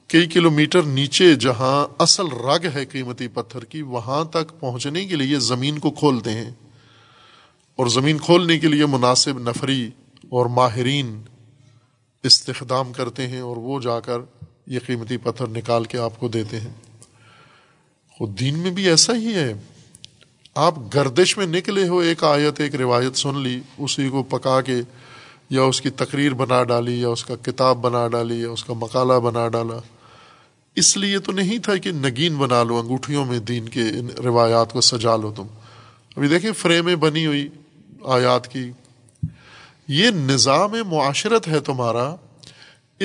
کئی کلومیٹر نیچے جہاں اصل رگ ہے قیمتی پتھر کی، وہاں تک پہنچنے کے لیے زمین کو کھولتے ہیں۔ اور زمین کھولنے کے لیے مناسب نفری اور ماہرین استخدام کرتے ہیں اور وہ جا کر یہ قیمتی پتھر نکال کے آپ کو دیتے ہیں۔ خود دین میں بھی ایسا ہی ہے۔ آپ گردش میں نکلے ہو، ایک آیت، ایک روایت سن لی، اسی کو پکا کے یا اس کی تقریر بنا ڈالی، یا اس کا کتاب بنا ڈالی، یا اس کا مقالہ بنا ڈالا۔ اس لیے تو نہیں تھا کہ نگین بنا لو، انگوٹھیوں میں دین کے ان روایات کو سجا لو تم۔ ابھی دیکھیں، فریمیں بنی ہوئی آیات کی۔ یہ نظام معاشرت ہے تمہارا۔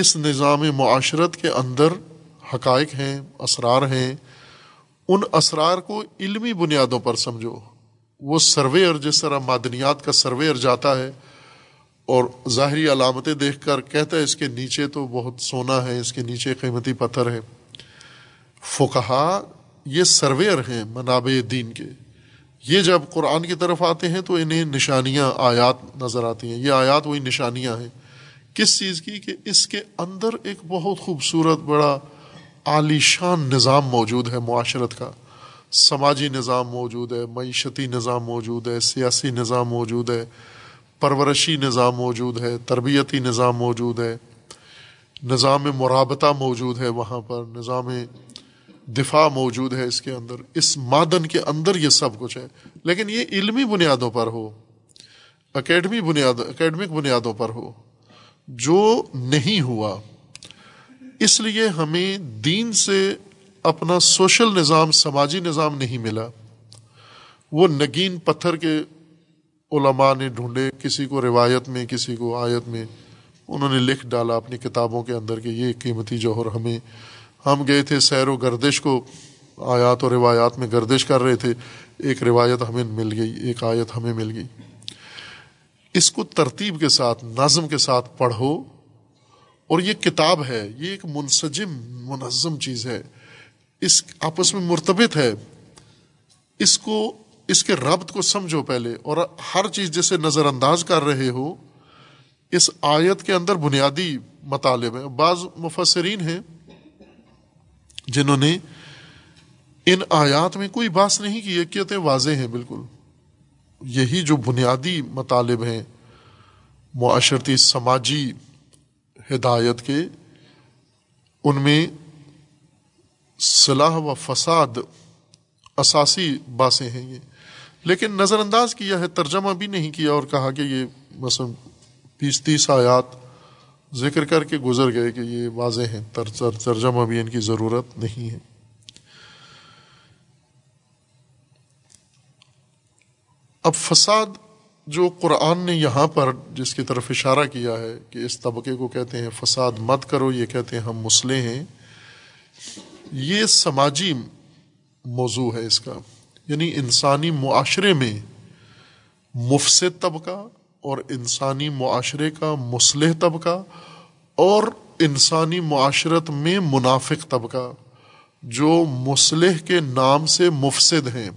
اس نظام معاشرت کے اندر حقائق ہیں، اسرار ہیں۔ ان اسرار کو علمی بنیادوں پر سمجھو۔ وہ سرویئر جس طرح معدنیات کا سرویئر جاتا ہے اور ظاہری علامتیں دیکھ کر کہتا ہے اس کے نیچے تو بہت سونا ہے، اس کے نیچے قیمتی پتھر ہے۔ فکہ یہ سرویئر ہیں منابع دین کے۔ یہ جب قرآن کی طرف آتے ہیں تو انہیں نشانیاں، آیات نظر آتی ہیں۔ یہ آیات وہی نشانیاں ہیں۔ کس چیز کی کہ اس کے اندر ایک بہت خوبصورت بڑا عالی شان نظام موجود ہے معاشرت کا۔ سماجی نظام موجود ہے، معیشتی نظام موجود ہے، سیاسی نظام موجود ہے، پرورشی نظام موجود ہے، تربیتی نظام موجود ہے۔ نظام مرابطہ موجود ہے وہاں پر، نظام دفاع موجود ہے اس کے اندر۔ اس مادن کے اندر یہ سب کچھ ہے۔ لیکن یہ علمی بنیادوں پر ہو، اکیڈمی بنیاد، اکیڈمک بنیادوں پر ہو۔ جو نہیں ہوا۔ اس لیے ہمیں دین سے اپنا سوشل نظام، سماجی نظام نہیں ملا۔ وہ نگین پتھر کے علماء نے ڈھونڈے، کسی کو روایت میں، کسی کو آیت میں۔ انہوں نے لکھ ڈالا اپنی کتابوں کے اندر کہ یہ قیمتی جوہر ہمیں۔ ہم گئے تھے سیر و گردش کو، آیات و روایات میں گردش کر رہے تھے۔ ایک روایت ہمیں مل گئی، ایک آیت ہمیں مل گئی۔ اس کو ترتیب کے ساتھ، نظم کے ساتھ پڑھو۔ اور یہ کتاب ہے، یہ ایک منسجم، منظم چیز ہے۔ اس آپس میں مرتبط ہے۔ اس کو، اس کے ربط کو سمجھو پہلے۔ اور ہر چیز جیسے نظر انداز کر رہے ہو، اس آیت کے اندر بنیادی مطالب ہیں۔ بعض مفسرین ہیں جنہوں نے ان آیات میں کوئی بات نہیں کی یقیتیں واضح ہیں، بالکل۔ یہی جو بنیادی مطالب ہیں معاشرتی سماجی ہدایت کے، ان میں صلاح و فساد اساسی باسیں ہیں یہ۔ لیکن نظر انداز کیا ہے، ترجمہ بھی نہیں کیا اور کہا کہ یہ مثلا بیس تیس آیات ذکر کر کے گزر گئے کہ یہ واضح ہیں ترجمہ بھی ان کی ضرورت نہیں ہے۔ اب فساد جو قرآن نے یہاں پر جس کی طرف اشارہ کیا ہے کہ اس طبقے کو کہتے ہیں فساد مت کرو، یہ کہتے ہیں ہم مسلح ہیں، یہ سماجی موضوع ہے اس کا۔ یعنی انسانی معاشرے میں مفسد طبقہ اور انسانی معاشرے کا مسلح طبقہ اور انسانی معاشرت میں منافق طبقہ جو مسلح کے نام سے مفسد ہیں،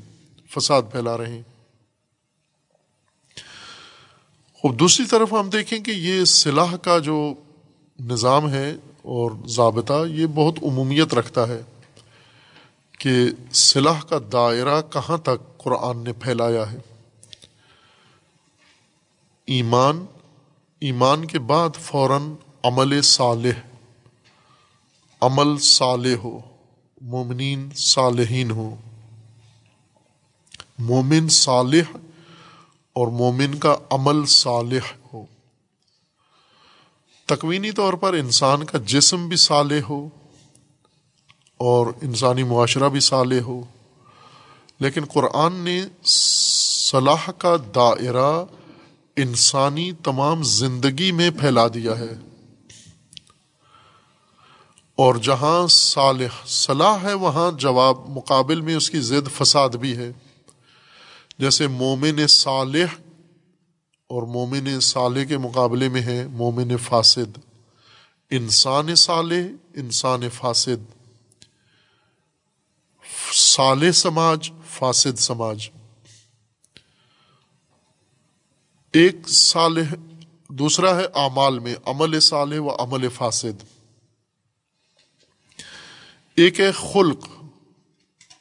فساد پھیلا رہے ہیں۔ خوب، دوسری طرف ہم دیکھیں کہ یہ صلاح کا جو نظام ہے اور ضابطہ، یہ بہت عمومیت رکھتا ہے کہ صلاح کا دائرہ کہاں تک قرآن نے پھیلایا ہے۔ ایمان ایمان کے بعد فوراً عمل صالح عمل صالح ہو، مومنین صالحین ہو مومن صالح اور مومن کا عمل صالح ہو۔ تکوینی طور پر انسان کا جسم بھی صالح ہو اور انسانی معاشرہ بھی صالح ہو۔ لیکن قرآن نے صلاح کا دائرہ انسانی تمام زندگی میں پھیلا دیا ہے۔ اور جہاں صالح، صلاح ہے، وہاں جواب مقابل میں اس کی ضد فساد بھی ہے۔ جیسے مومن صالح اور مومن صالح کے مقابلے میں ہے مومن فاسد۔ انسان صالح، انسان فاسد۔ صالح سماج، فاسد سماج۔ ایک صالح، دوسرا ہے اعمال میں، عمل صالح و عمل فاسد۔ ایک ہے خلق۔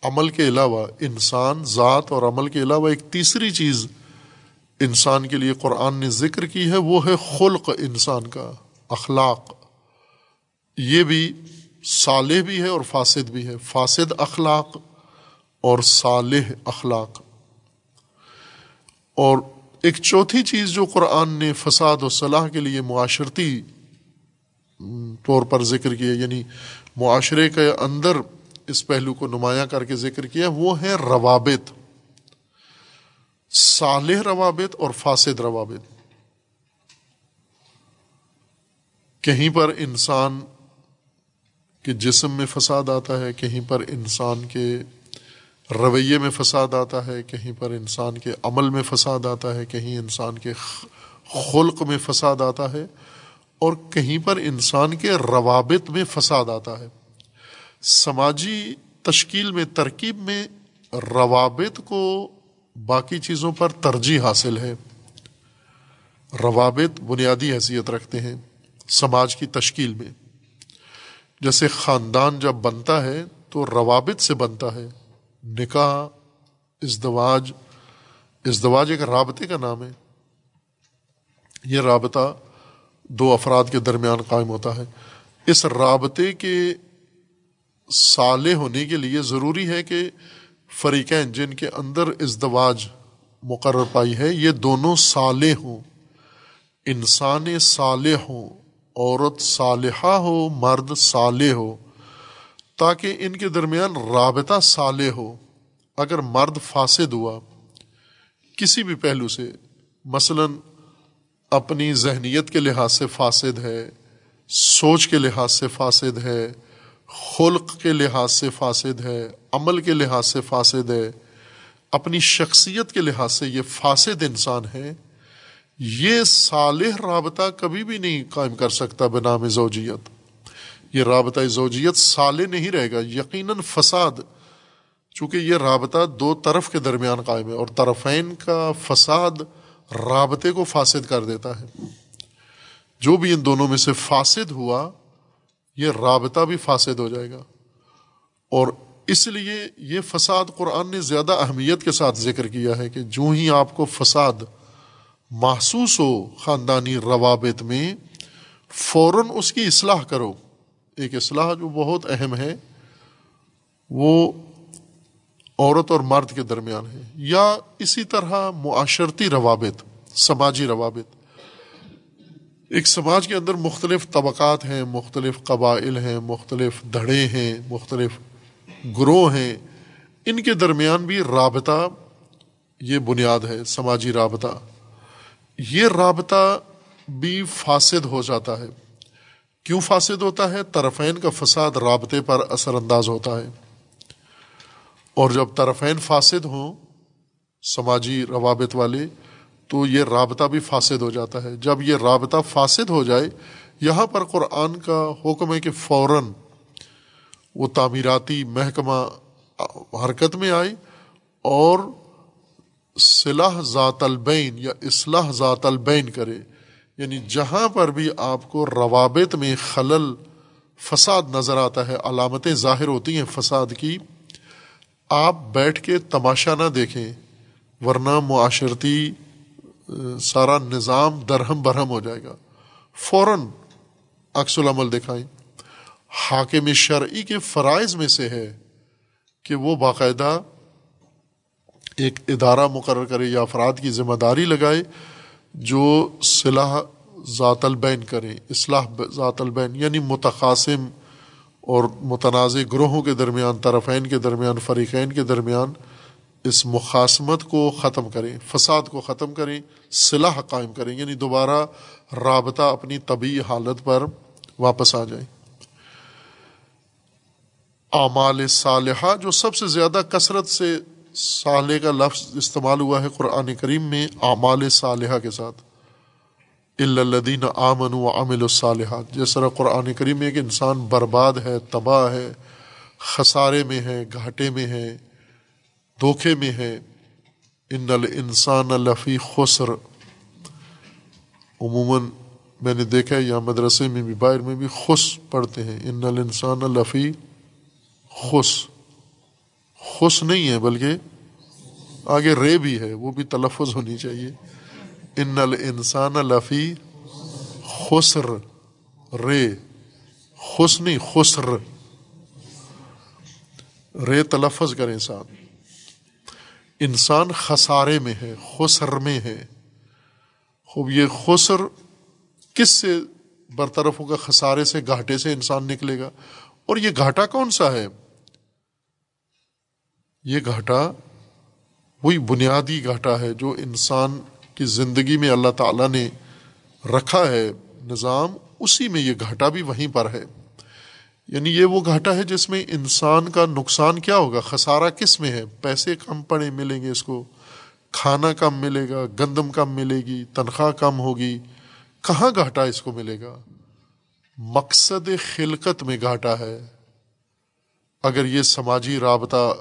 عمل کے علاوہ انسان، ذات اور عمل کے علاوہ ایک تیسری چیز انسان کے لیے قرآن نے ذکر کی ہے، وہ ہے خلق انسان کا، اخلاق۔ یہ بھی صالح بھی ہے اور فاسد بھی ہے۔ فاسد اخلاق اور صالح اخلاق۔ اور ایک چوتھی چیز جو قرآن نے فساد و صلاح کے لیے معاشرتی طور پر ذکر کیا یعنی معاشرے کے اندر اس پہلو کو نمایاں کر کے ذکر کیا وہ ہے روابط۔ صالح روابط اور فاسد روابط۔ کہیں پر انسان کے جسم میں فساد آتا ہے، کہیں پر انسان کے رویے میں فساد آتا ہے، کہیں پر انسان کے عمل میں فساد آتا ہے، کہیں انسان کے خلق میں فساد آتا ہے، اور کہیں پر انسان کے روابط میں فساد آتا ہے۔ سماجی تشکیل میں، ترکیب میں روابط کو باقی چیزوں پر ترجیح حاصل ہے۔ روابط بنیادی حیثیت رکھتے ہیں سماج کی تشکیل میں۔ جیسے خاندان جب بنتا ہے تو روابط سے بنتا ہے۔ نکاح، ازدواج ازدواج ایک رابطے کا نام ہے۔ یہ رابطہ دو افراد کے درمیان قائم ہوتا ہے۔ اس رابطے کے صالح ہونے کے لیے ضروری ہے کہ فریقین جن کے اندر ازدواج مقرر پائی ہے۔ یہ دونوں صالح ہوں۔ انسان صالح ہوں، عورت صالحہ ہو، مرد صالح ہو، تاکہ ان کے درمیان رابطہ صالح ہو۔ اگر مرد فاسد ہوا کسی بھی پہلو سے، مثلا اپنی ذہنیت کے لحاظ سے فاسد ہے، سوچ کے لحاظ سے فاسد ہے خلق کے لحاظ سے فاسد ہے، عمل کے لحاظ سے فاسد ہے، اپنی شخصیت کے لحاظ سے یہ فاسد انسان ہے، یہ صالح رابطہ کبھی بھی نہیں قائم کر سکتا بنام زوجیت۔ یہ رابطہ زوجیت صالح نہیں رہے گا، یقیناً فساد، چونکہ یہ رابطہ دو طرف کے درمیان قائم ہے اور طرفین کا فساد رابطے کو فاسد کر دیتا ہے۔ جو بھی ان دونوں میں سے فاسد ہوا یہ رابطہ بھی فاسد ہو جائے گا۔ اور اس لیے یہ فساد قرآن نے زیادہ اہمیت کے ساتھ ذکر کیا ہے کہ جو ہی آپ کو فساد محسوس ہو خاندانی روابط میں، فوراً اس کی اصلاح کرو۔ ایک اصلاح جو بہت اہم ہے، وہ عورت اور مرد کے درمیان ہے۔ یا اسی طرح معاشرتی روابط، سماجی روابط۔ ایک سماج کے اندر مختلف طبقات ہیں، مختلف قبائل ہیں، مختلف دھڑے ہیں، مختلف گروہ ہیں۔ ان کے درمیان بھی رابطہ یہ بنیاد ہے، سماجی رابطہ۔ یہ رابطہ بھی فاسد ہو جاتا ہے۔ کیوں فاسد ہوتا ہے؟ طرفین کا فساد رابطے پر اثر انداز ہوتا ہے۔ اور جب طرفین فاسد ہوں، سماجی روابط والے تو یہ رابطہ بھی فاسد ہو جاتا ہے۔ جب یہ رابطہ فاسد ہو جائے، یہاں پر قرآن کا حکم ہے کہ فوراً وہ تعمیراتی محکمہ حرکت میں آئے اور صلاح ذات البین یا اصلاح ذات البین کرے۔ یعنی جہاں پر بھی آپ کو روابط میں خلل، فساد نظر آتا ہے، علامتیں ظاہر ہوتی ہیں فساد کی، آپ بیٹھ کے تماشا نہ دیکھیں، ورنہ معاشرتی سارا نظام درہم برہم ہو جائے گا۔ فوراً عکس العمل دکھائیں۔ حاکم شرعی کے فرائض میں سے ہے کہ وہ باقاعدہ ایک ادارہ مقرر کرے یا افراد کی ذمہ داری لگائے جو صلاح ذات البین کریں۔ اصلاح ذات البین یعنی متقاسم اور متنازع گروہوں کے درمیان، طرفین کے درمیان، فریقین کے درمیان اس مقاصمت کو ختم کریں، فساد کو ختم کریں صلاح قائم کریں یعنی دوبارہ رابطہ اپنی طبی حالت پر واپس آ جائیں۔ اعمال صالحہ، جو سب سے زیادہ کثرت سے صالح کا لفظ استعمال ہوا ہے قرآن کریم میں، اعمال صالحہ کے ساتھ۔ الدین آمن و عامل الصالحات، جس طرح قرآن کریم میں ایک انسان برباد ہے، تباہ ہے، خسارے میں ہے، گھاٹے میں ہے دھوکے میں ہے ان الانسان لفی خسر۔ عموماً میں نے دیکھا ہے، یہاں مدرسے میں بھی، باہر میں بھی خس پڑھتے ہیں۔ ان الانسان لفی خس۔ خس نہیں ہے، بلکہ آگے رے بھی ہے۔ وہ بھی تلفظ ہونی چاہیے۔ ان الانسان لفی خسر۔ رے۔ خس نہیں، خسر۔ رے تلفظ کریں ساتھ۔ انسان خسارے میں ہے، خسر میں ہے۔ خوب، یہ خسر کس سے برطرف ہوگا؟ خسارے سے، گھاٹے سے انسان نکلے گا۔ اور یہ گھاٹا کون سا ہے؟ یہ گھاٹا وہی بنیادی گھاٹا ہے جو انسان کی زندگی میں اللہ تعالیٰ نے رکھا ہے، نظام، اسی میں یہ گھاٹا بھی وہیں پر ہے۔ یعنی یہ وہ گھاٹا ہے جس میں انسان کا نقصان کیا ہوگا؟ خسارہ کس میں ہے؟ پیسے کم پڑے ملیں گے اس کو، کھانا کم ملے گا، گندم کم ملے گی، تنخواہ کم ہوگی، کہاں گھاٹا اس کو ملے گا؟ مقصد خلقت میں گھاٹا ہے۔ اگر یہ سماجی رابطہ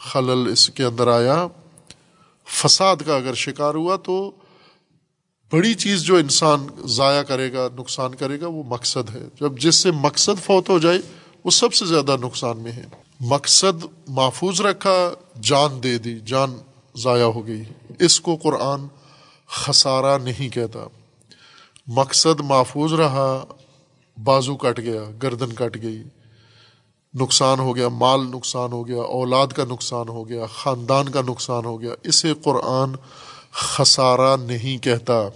خلل اس کے اندر آیا، فساد کا اگر شکار ہوا تو بڑی چیز جو انسان ضائع کرے گا، نقصان کرے گا، وہ مقصد ہے۔ جب جس سے مقصد فوت ہو جائے، وہ سب سے زیادہ نقصان میں ہے۔ مقصد محفوظ رکھا، جان دے دی، جان ضائع ہو گئی۔ اس کو قرآن خسارہ نہیں کہتا۔ مقصد محفوظ رہا، بازو کٹ گیا، گردن کٹ گئی۔ نقصان ہو گیا، مال نقصان ہو گیا، اولاد کا نقصان ہو گیا، خاندان کا نقصان ہو گیا۔ اسے قرآن خسارہ نہیں کہتا۔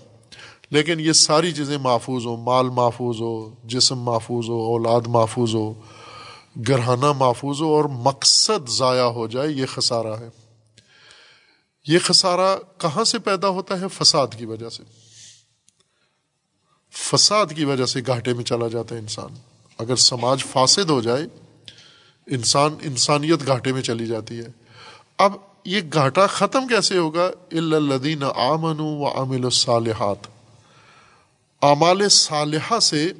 لیکن یہ ساری چیزیں محفوظ ہو مال محفوظ ہو، جسم محفوظ ہو، اولاد محفوظ ہو، گرہانہ محفوظ ہو اور مقصد ضائع ہو جائے، یہ خسارہ ہے۔ یہ خسارہ کہاں سے پیدا ہوتا ہے؟ فساد کی وجہ سے۔ فساد کی وجہ سے گھاٹے میں چلا جاتا ہے انسان۔ اگر سماج فاسد ہو جائے، انسان انسانیت گھاٹے میں چلی جاتی ہے۔ اب یہ گھاٹا ختم کیسے ہوگا؟ الدین آمن و عامل الصالحات۔ اعمال صالحہ سے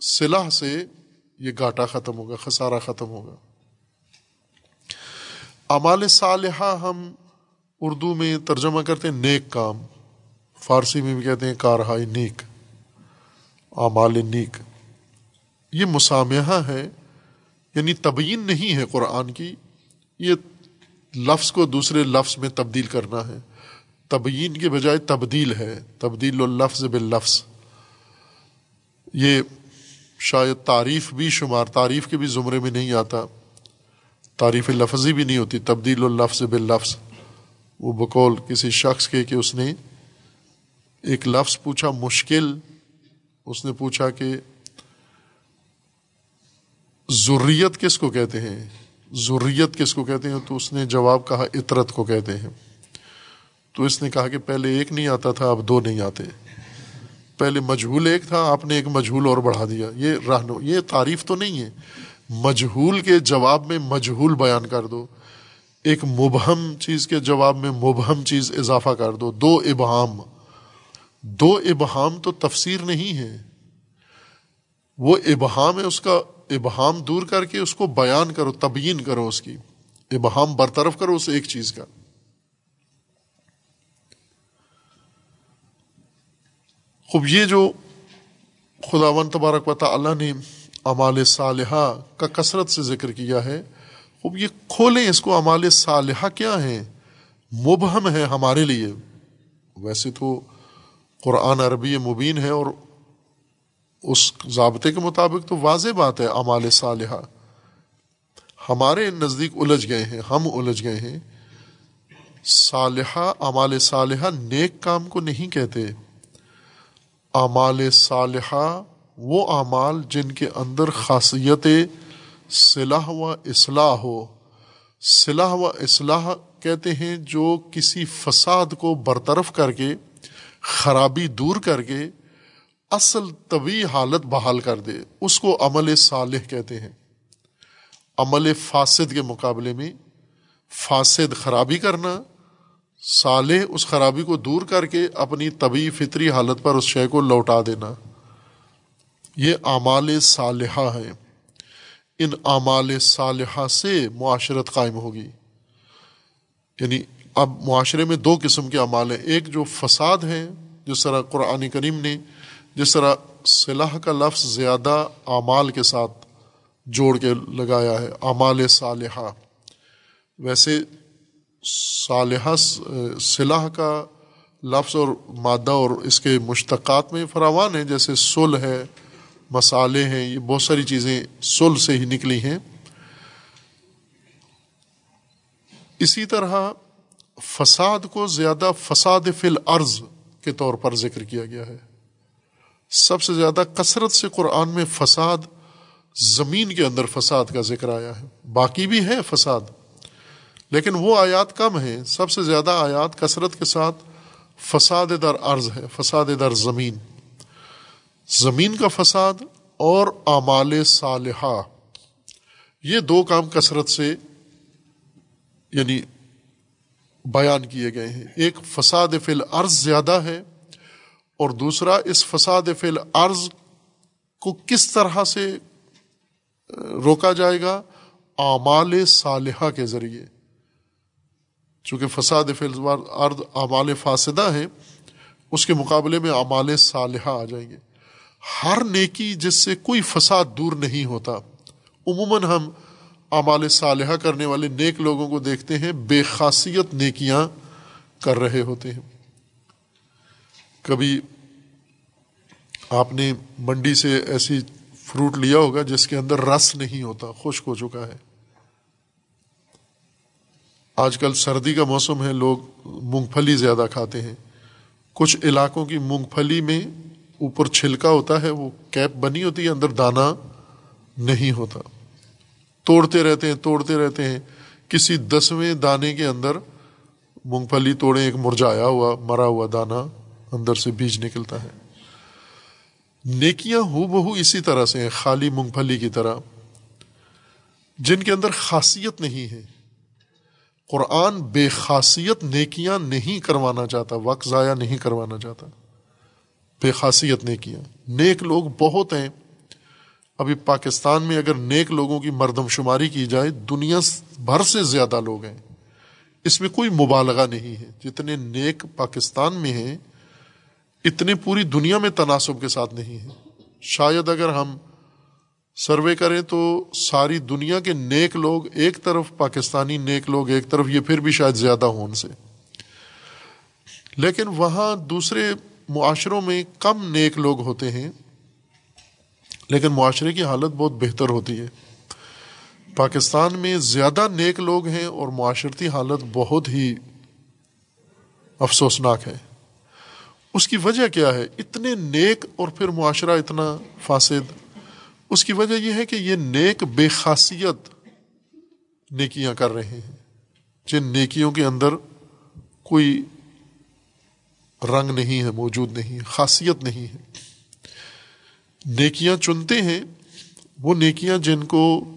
صلاح سے یہ گھاٹا ختم ہوگا، خسارہ ختم ہوگا۔ اعمال صالحہ ہم اردو میں ترجمہ کرتے ہیں نیک کام، فارسی میں بھی کہتے ہیں کارہائی نیک، اعمال نیک۔ یہ مسامحہ ہے یعنی تبیین نہیں ہے قرآن کی، یہ لفظ کو دوسرے لفظ میں تبدیل کرنا ہے۔ تبیین کے بجائے تبدیل ہے۔ تبدیل الفظ باللفظ۔ یہ شاید تعریف بھی شمار، تعریف کے بھی زمرے میں نہیں آتا۔ تعریف لفظی بھی نہیں ہوتی۔ تبدیل الفظ باللفظ۔ وہ بقول کسی شخص کے کہ اس نے ایک لفظ پوچھا مشکل۔ اس نے پوچھا کہ ضروریت کس کو کہتے ہیں؟ ضروریت کس کو کہتے ہیں؟ تو اس نے جواب کہا، عطرت کو کہتے ہیں۔ تو اس نے کہا کہ پہلے ایک نہیں آتا تھا، اب دو نہیں آتے۔ پہلے مجہول ایک تھا، آپ نے ایک مجہول اور بڑھا دیا۔ یہ رہنو یہ تعریف تو نہیں ہے۔ مجہول کے جواب میں مجہول بیان کر دو۔ ایک مبہم چیز کے جواب میں مبہم چیز اضافہ کر دو۔ دو ابہام۔ دو ابہام تو تفسیر نہیں ہے۔ وہ ابہام ہے، اس کا ابہام دور کر کے اس کو بیان کرو، تبیین کرو اس کی۔ ابہام برطرف کرو اس ایک چیز کا۔ خوب، یہ جو خدا و تبارک و تعالی نے امال صالحہ کا کثرت سے ذکر کیا ہے، خوب، یہ کھولیں اس کو امال صالحہ کیا ہے مبہم ہے ہمارے لیے۔ ویسے تو قرآن عربی مبین ہے اور اس ضابطے کے مطابق تو واضح بات ہے امال صالحہ۔ ہمارے نزدیک الجھ گئے ہیں، ہم الجھ گئے ہیں۔ صالحہ امال صالحہ نیک کام کو نہیں کہتے۔ اعمال صالحہ وہ اعمال جن کے اندر خاصیت صلاح و اصلاح ہو۔ صلاح و اصلاح کہتے ہیں جو کسی فساد کو برطرف کر کے، خرابی دور کر کے اصل طبی حالت بحال کر دے۔ اس کو عمل صالح کہتے ہیں۔ عمل فاسد کے مقابلے میں فاسد خرابی کرنا، صالح اس خرابی کو دور کر کے اپنی طبی فطری حالت پر اس شے کو لوٹا دینا۔ یہ اعمال صالحہ ہیں۔ ان اعمال صالحہ سے معاشرت قائم ہوگی۔ یعنی اب معاشرے میں دو قسم کے اعمال ہیں۔ ایک جو فساد ہیں، جس طرح قرآن کریم نے جس طرح صلاح کا لفظ زیادہ اعمال کے ساتھ جوڑ کے لگایا ہے، اعمال صالحہ۔ ویسے صالحہ صلاح کا لفظ اور مادہ اور اس کے مشتقات میں فراوان ہیں، جیسے سل ہے مسالے ہیں، یہ بہت ساری چیزیں سل سے ہی نکلی ہیں۔ اسی طرح فساد کو زیادہ فساد فی الارض کے طور پر ذکر کیا گیا ہے۔ سب سے زیادہ کثرت سے قرآن میں فساد، زمین کے اندر فساد کا ذکر آیا ہے۔ باقی بھی ہے فساد۔ لیکن وہ آیات کم ہیں۔ سب سے زیادہ آیات کثرت کے ساتھ فساد در عرض ہے، فساد در زمین۔ زمین کا فساد اور اعمال صالحہ۔ یہ دو کام کثرت سے یعنی بیان کیے گئے ہیں۔ ایک فساد فی الارض زیادہ ہے اور دوسرا، اس فساد فی الارض کو کس طرح سے روکا جائے گا؟ اعمال صالحہ کے ذریعے۔ چونکہ فساد فی الارض اعمال فاسدہ ہے اس کے مقابلے میں اعمال صالحہ آ جائیں گے۔ ہر نیکی جس سے کوئی فساد دور نہیں ہوتا، عموماً ہم اعمال صالحہ کرنے والے نیک لوگوں کو دیکھتے ہیں، بے خاصیت نیکیاں کر رہے ہوتے ہیں۔ کبھی آپ نے منڈی سے ایسی فروٹ لیا ہوگا جس کے اندر رس نہیں ہوتا، خشک ہو چکا ہے۔ آج کل سردی کا موسم ہے، لوگ مونگ پھلی زیادہ کھاتے ہیں۔ کچھ علاقوں کی مونگ پھلی میں اوپر چھلکا ہوتا ہے، وہ کیپ بنی ہوتی ہے، اندر دانا نہیں ہوتا۔ توڑتے رہتے ہیں، توڑتے رہتے ہیں۔ کسی دسویں دانے کے اندر مونگ پھلی توڑے ایک مرجایا ہوا، مرا ہوا دانا اندر سے بیج نکلتا ہے۔ نیکیاں ہو بہو اسی طرح سے ہیں، خالی مونگ پھلی کی طرح۔ جن کے اندر خاصیت نہیں ہے۔ قرآن بے خاصیت نیکیاں نہیں کروانا چاہتا، وقت ضائع نہیں کروانا چاہتا۔ بے خاصیت نیکیاں۔ نیک لوگ بہت ہیں۔ ابھی پاکستان میں اگر نیک لوگوں کی مردم شماری کی جائے، دنیا بھر سے زیادہ لوگ ہیں۔ اس میں کوئی مبالغہ نہیں ہے۔ جتنے نیک پاکستان میں ہیں اتنے پوری دنیا میں تناسب کے ساتھ نہیں ہیں شاید اگر ہم سروے کریں تو ساری دنیا کے نیک لوگ ایک طرف، پاکستانی نیک لوگ ایک طرف، یہ پھر بھی شاید زیادہ ہوں ان سے۔ لیکن وہاں دوسرے معاشروں میں کم نیک لوگ ہوتے ہیں، لیکن معاشرے کی حالت بہت بہتر ہوتی ہے۔ پاکستان میں زیادہ نیک لوگ ہیں اور معاشرتی حالت بہت ہی افسوسناک ہے۔ اس کی وجہ کیا ہے؟ اتنے نیک اور پھر معاشرہ اتنا فاسد۔ اس کی وجہ یہ ہے کہ یہ نیک بے خاصیت نیکیاں کر رہے ہیں۔ جن نیکیوں کے اندر کوئی رنگ نہیں ہے، موجود نہیں خاصیت نہیں ہے۔ نیکیاں چنتے ہیں، وہ نیکیاں جن کو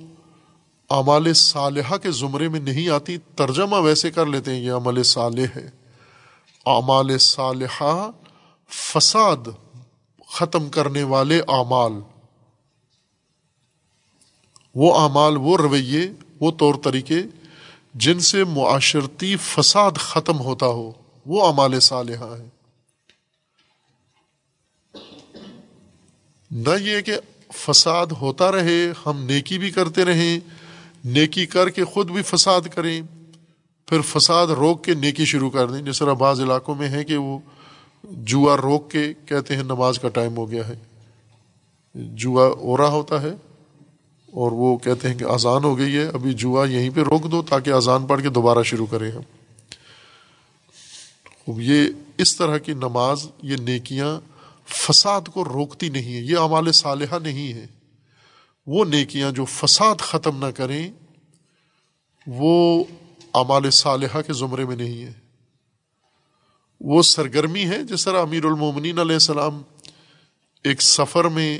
اعمال صالحہ کے زمرے میں نہیں آتی، ترجمہ ویسے کر لیتے ہیں، یہ عمل صالح ہے۔ اعمال صالحہ فساد ختم کرنے والے اعمال۔ وہ اعمال، وہ رویے، وہ طور طریقے جن سے معاشرتی فساد ختم ہوتا ہو، وہ اعمال صالحہ ہیں۔ نہ یہ کہ فساد ہوتا رہے، ہم نیکی بھی کرتے رہیں، نیکی کر کے خود بھی فساد کریں، پھر فساد روک کے نیکی شروع کر دیں۔ جس طرح بعض علاقوں میں ہے کہ وہ جوا روک کے کہتے ہیں نماز کا ٹائم ہو گیا ہے۔ جوا اورا ہوتا ہے اور وہ کہتے ہیں کہ اذان ہو گئی ہے، ابھی جوا یہیں پہ روک دو تاکہ اذان پڑھ کے دوبارہ شروع کریں ہم۔ یہ اس طرح کی نماز، یہ نیکیاں فساد کو روکتی نہیں ہیں، یہ اعمال صالحہ نہیں ہے وہ نیکیاں جو فساد ختم نہ کریں، وہ اعمال صالحہ کے زمرے میں نہیں ہے وہ سرگرمی ہے جس طرح امیر المومنین علیہ السلام ایک سفر میں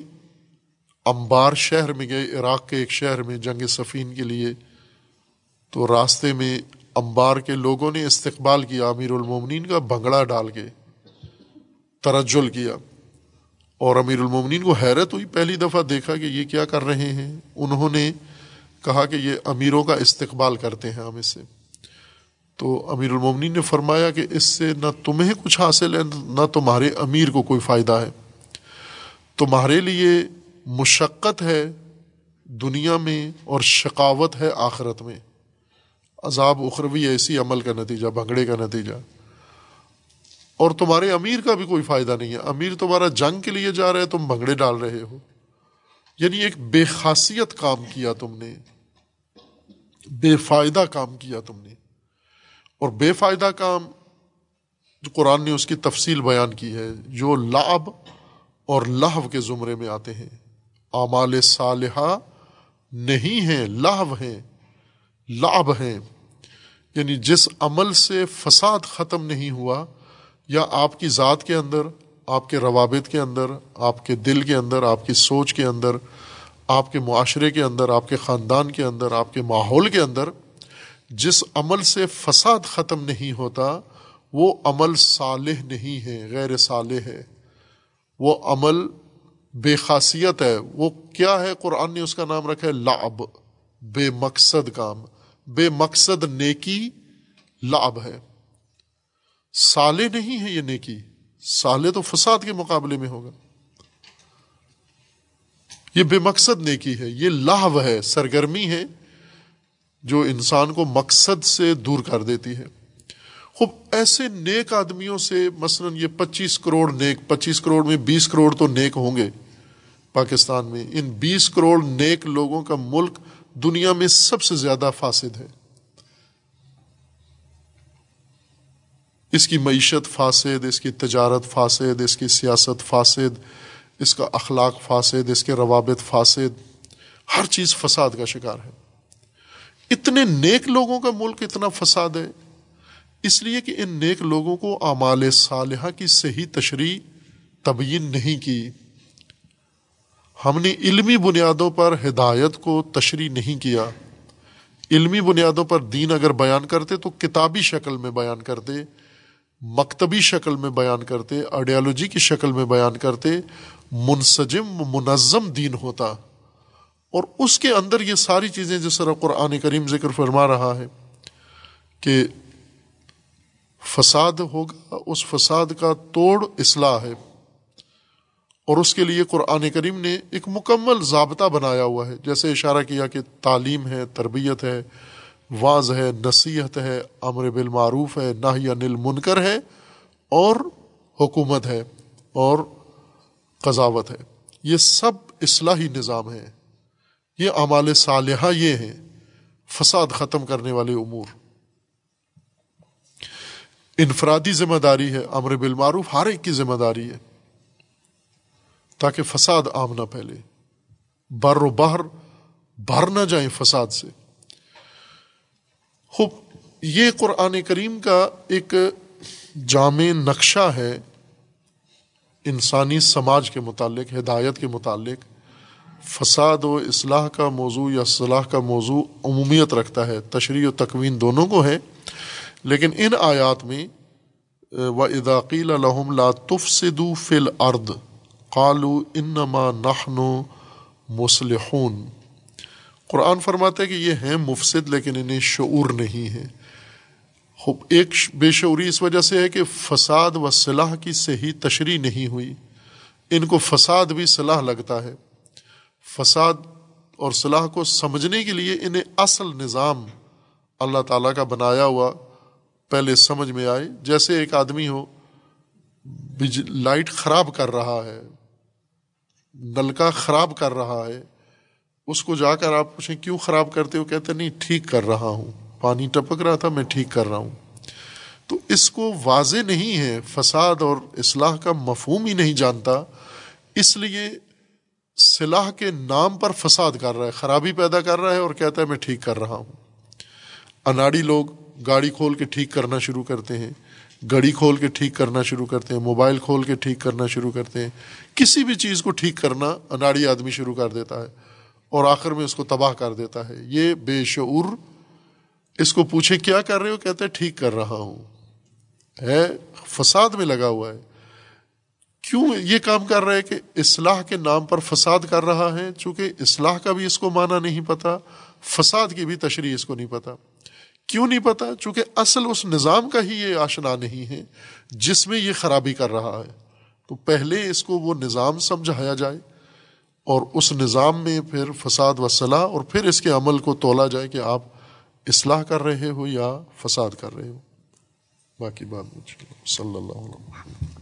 امبار شہر میں گئے، عراق کے ایک شہر میں جنگ سفین کے لیے، تو راستے میں امبار کے لوگوں نے استقبال کیا، امیر المومنین کا بھنگڑا ڈال کے ترجل کیا۔ اور امیر المومنین کو حیرت ہوئی، پہلی دفعہ دیکھا کہ یہ کیا کر رہے ہیں۔ انہوں نے کہا کہ یہ امیروں کا استقبال کرتے ہیں ہم اس سے۔ تو امیر المومنین نے فرمایا کہ اس سے نہ تمہیں کچھ حاصل ہے، نہ تمہارے امیر کو کوئی فائدہ ہے۔ تمہارے لیے مشقت ہے دنیا میں اور شقاوت ہے آخرت میں۔ عذاب اخروی ایسی عمل کا نتیجہ، بھنگڑے کا نتیجہ۔ اور تمہارے امیر کا بھی کوئی فائدہ نہیں ہے۔ امیر تمہارا جنگ کے لیے جا رہے تم بھنگڑے ڈال رہے ہو۔ یعنی ایک بے خاصیت کام کیا تم نے، بے فائدہ کام کیا تم نے۔ اور بے فائدہ کام جو قرآن نے اس کی تفصیل بیان کی ہے، جو لاب اور لہو کے زمرے میں آتے ہیں۔ اعمال صالحہ نہیں ہیں لاو ہیں لاب ہیں۔ یعنی جس عمل سے فساد ختم نہیں ہوا، یا آپ کی ذات کے اندر، آپ کے روابط کے اندر، آپ کے دل کے اندر، آپ کی سوچ کے اندر، آپ کے معاشرے کے اندر، آپ کے خاندان کے اندر، آپ کے ماحول کے اندر جس عمل سے فساد ختم نہیں ہوتا، وہ عمل صالح نہیں ہے، غیر صالح ہے۔ وہ عمل بے خاصیت ہے۔ وہ کیا ہے؟ قرآن نے اس کا نام رکھا ہے لعب، بے مقصد کام۔ بے مقصد نیکی لعب ہے۔ سالے نہیں ہے یہ نیکی۔ سالے تو فساد کے مقابلے میں ہوگا۔ یہ بے مقصد نیکی ہے، یہ لاو ہے، سرگرمی ہے۔ جو انسان کو مقصد سے دور کر دیتی ہے۔ خوب، ایسے نیک آدمیوں سے مثلا یہ پچیس کروڑ نیک، پچیس کروڑ میں بیس کروڑ تو نیک ہوں گے۔ پاکستان میں ان بیس کروڑ نیک لوگوں کا ملک دنیا میں سب سے زیادہ فاسد ہے۔ اس کی معیشت فاسد، اس کی تجارت فاسد، اس کی سیاست فاسد، اس کا اخلاق فاسد، اس کے روابط فاسد۔ ہر چیز فساد کا شکار ہے۔ اتنے نیک لوگوں کا ملک اتنا فساد ہے۔ اس لیے کہ ان نیک لوگوں کو اعمال صالحہ کی صحیح تشریح تبیین نہیں کی۔ ہم نے علمی بنیادوں پر ہدایت کو تشریح نہیں کیا۔ علمی بنیادوں پر دین اگر بیان کرتے تو کتابی شکل میں بیان کرتے، مکتبی شکل میں بیان کرتے، آئیڈیالوجی کی شکل میں بیان کرتے، منسجم، منظم دین ہوتا۔ اور اس کے اندر یہ ساری چیزیں جس طرح قرآن کریم ذکر فرما رہا ہے کہ فساد ہوگا، اس فساد کا توڑ اصلاح ہے۔ اور اس کے لیے قرآن کریم نے ایک مکمل ضابطہ بنایا ہوا ہے، جیسے اشارہ کیا کہ تعلیم ہے، تربیت ہے واض ہے، نصیحت ہے، امر بالمعروف ہے نہ انل منکر ہے، اور حکومت ہے، اور قضاوت ہے۔ یہ سب اصلاحی نظام ہے یہ اعمال صالحہ یہ ہیں، فساد ختم کرنے والے امور۔ انفرادی ذمہ داری ہے، امر بالمعروف ہر ایک کی ذمہ داری ہے، تاکہ فساد عام نہ پھیلے۔ بر و بہر بھر نہ جائیں فساد سے۔ خوب، یہ قرآن کریم کا ایک جامع نقشہ ہے انسانی سماج کے متعلق، ہدایت کے متعلق۔ فساد و اصلاح کا موضوع یا صلاح کا موضوع عمومیت رکھتا ہے تشریح و تکوین دونوں کو ہے، لیکن ان آیات میں، و اداقیل الحم لا تفسدو فل ارد قالو انما نحن مسلحون قرآن فرماتا ہے کہ یہ ہیں مفسد، لیکن انہیں شعور نہیں ہے۔ ایک بے شعوری اس وجہ سے ہے کہ فساد و صلاح کی صحیح تشریح نہیں ہوئی۔ ان کو فساد بھی صلاح لگتا ہے۔ فساد اور صلاح کو سمجھنے کے لیے انہیں اصل نظام اللہ تعالیٰ کا بنایا ہوا پہلے سمجھ میں آئے۔ جیسے ایک آدمی ہو لائٹ خراب کر رہا ہے، نلکا خراب کر رہا ہے، اس کو جا کر آپ پوچھیں کیوں خراب کرتے ہو؟ کہتے نہیں، ٹھیک کر رہا ہوں۔ پانی ٹپک رہا تھا، میں ٹھیک کر رہا ہوں۔ تو اس کو واضح نہیں ہے، فساد اور اصلاح کا مفہوم ہی نہیں جانتا۔ اس لیے صلاح کے نام پر فساد کر رہا ہے، خرابی پیدا کر رہا ہے اور کہتا ہے میں ٹھیک کر رہا ہوں۔ اناڑی لوگ گاڑی کھول کے ٹھیک کرنا شروع کرتے ہیں، گڑی کھول کے ٹھیک کرنا شروع کرتے ہیں، موبائل کھول کے ٹھیک کرنا شروع کرتے ہیں۔ کسی بھی چیز کو ٹھیک کرنا اناڑی آدمی شروع کر دیتا ہے اور آخر میں اس کو تباہ کر دیتا ہے۔ یہ بے شعور اس کو پوچھے کیا کر رہے ہو؟ کہتے ٹھیک کر رہا ہوں۔ ہے، فساد میں لگا ہوا ہے۔ کیوں یہ کام کر رہا ہے کہ اصلاح کے نام پر فساد کر رہا ہے؟ چونکہ اصلاح کا بھی اس کو معنی نہیں پتا، فساد کی بھی تشریح اس کو نہیں پتا۔ کیوں نہیں پتا؟ چونکہ اصل اس نظام کا ہی یہ آشنا نہیں ہے جس میں یہ خرابی کر رہا ہے۔ تو پہلے اس کو وہ نظام سمجھایا جائے اور اس نظام میں پھر فساد و صلاح اور پھر اس کے عمل کو تولا جائے کہ آپ اصلاح کر رہے ہو یا فساد کر رہے ہو۔ باقی بات صلی اللہ علیہ وسلم۔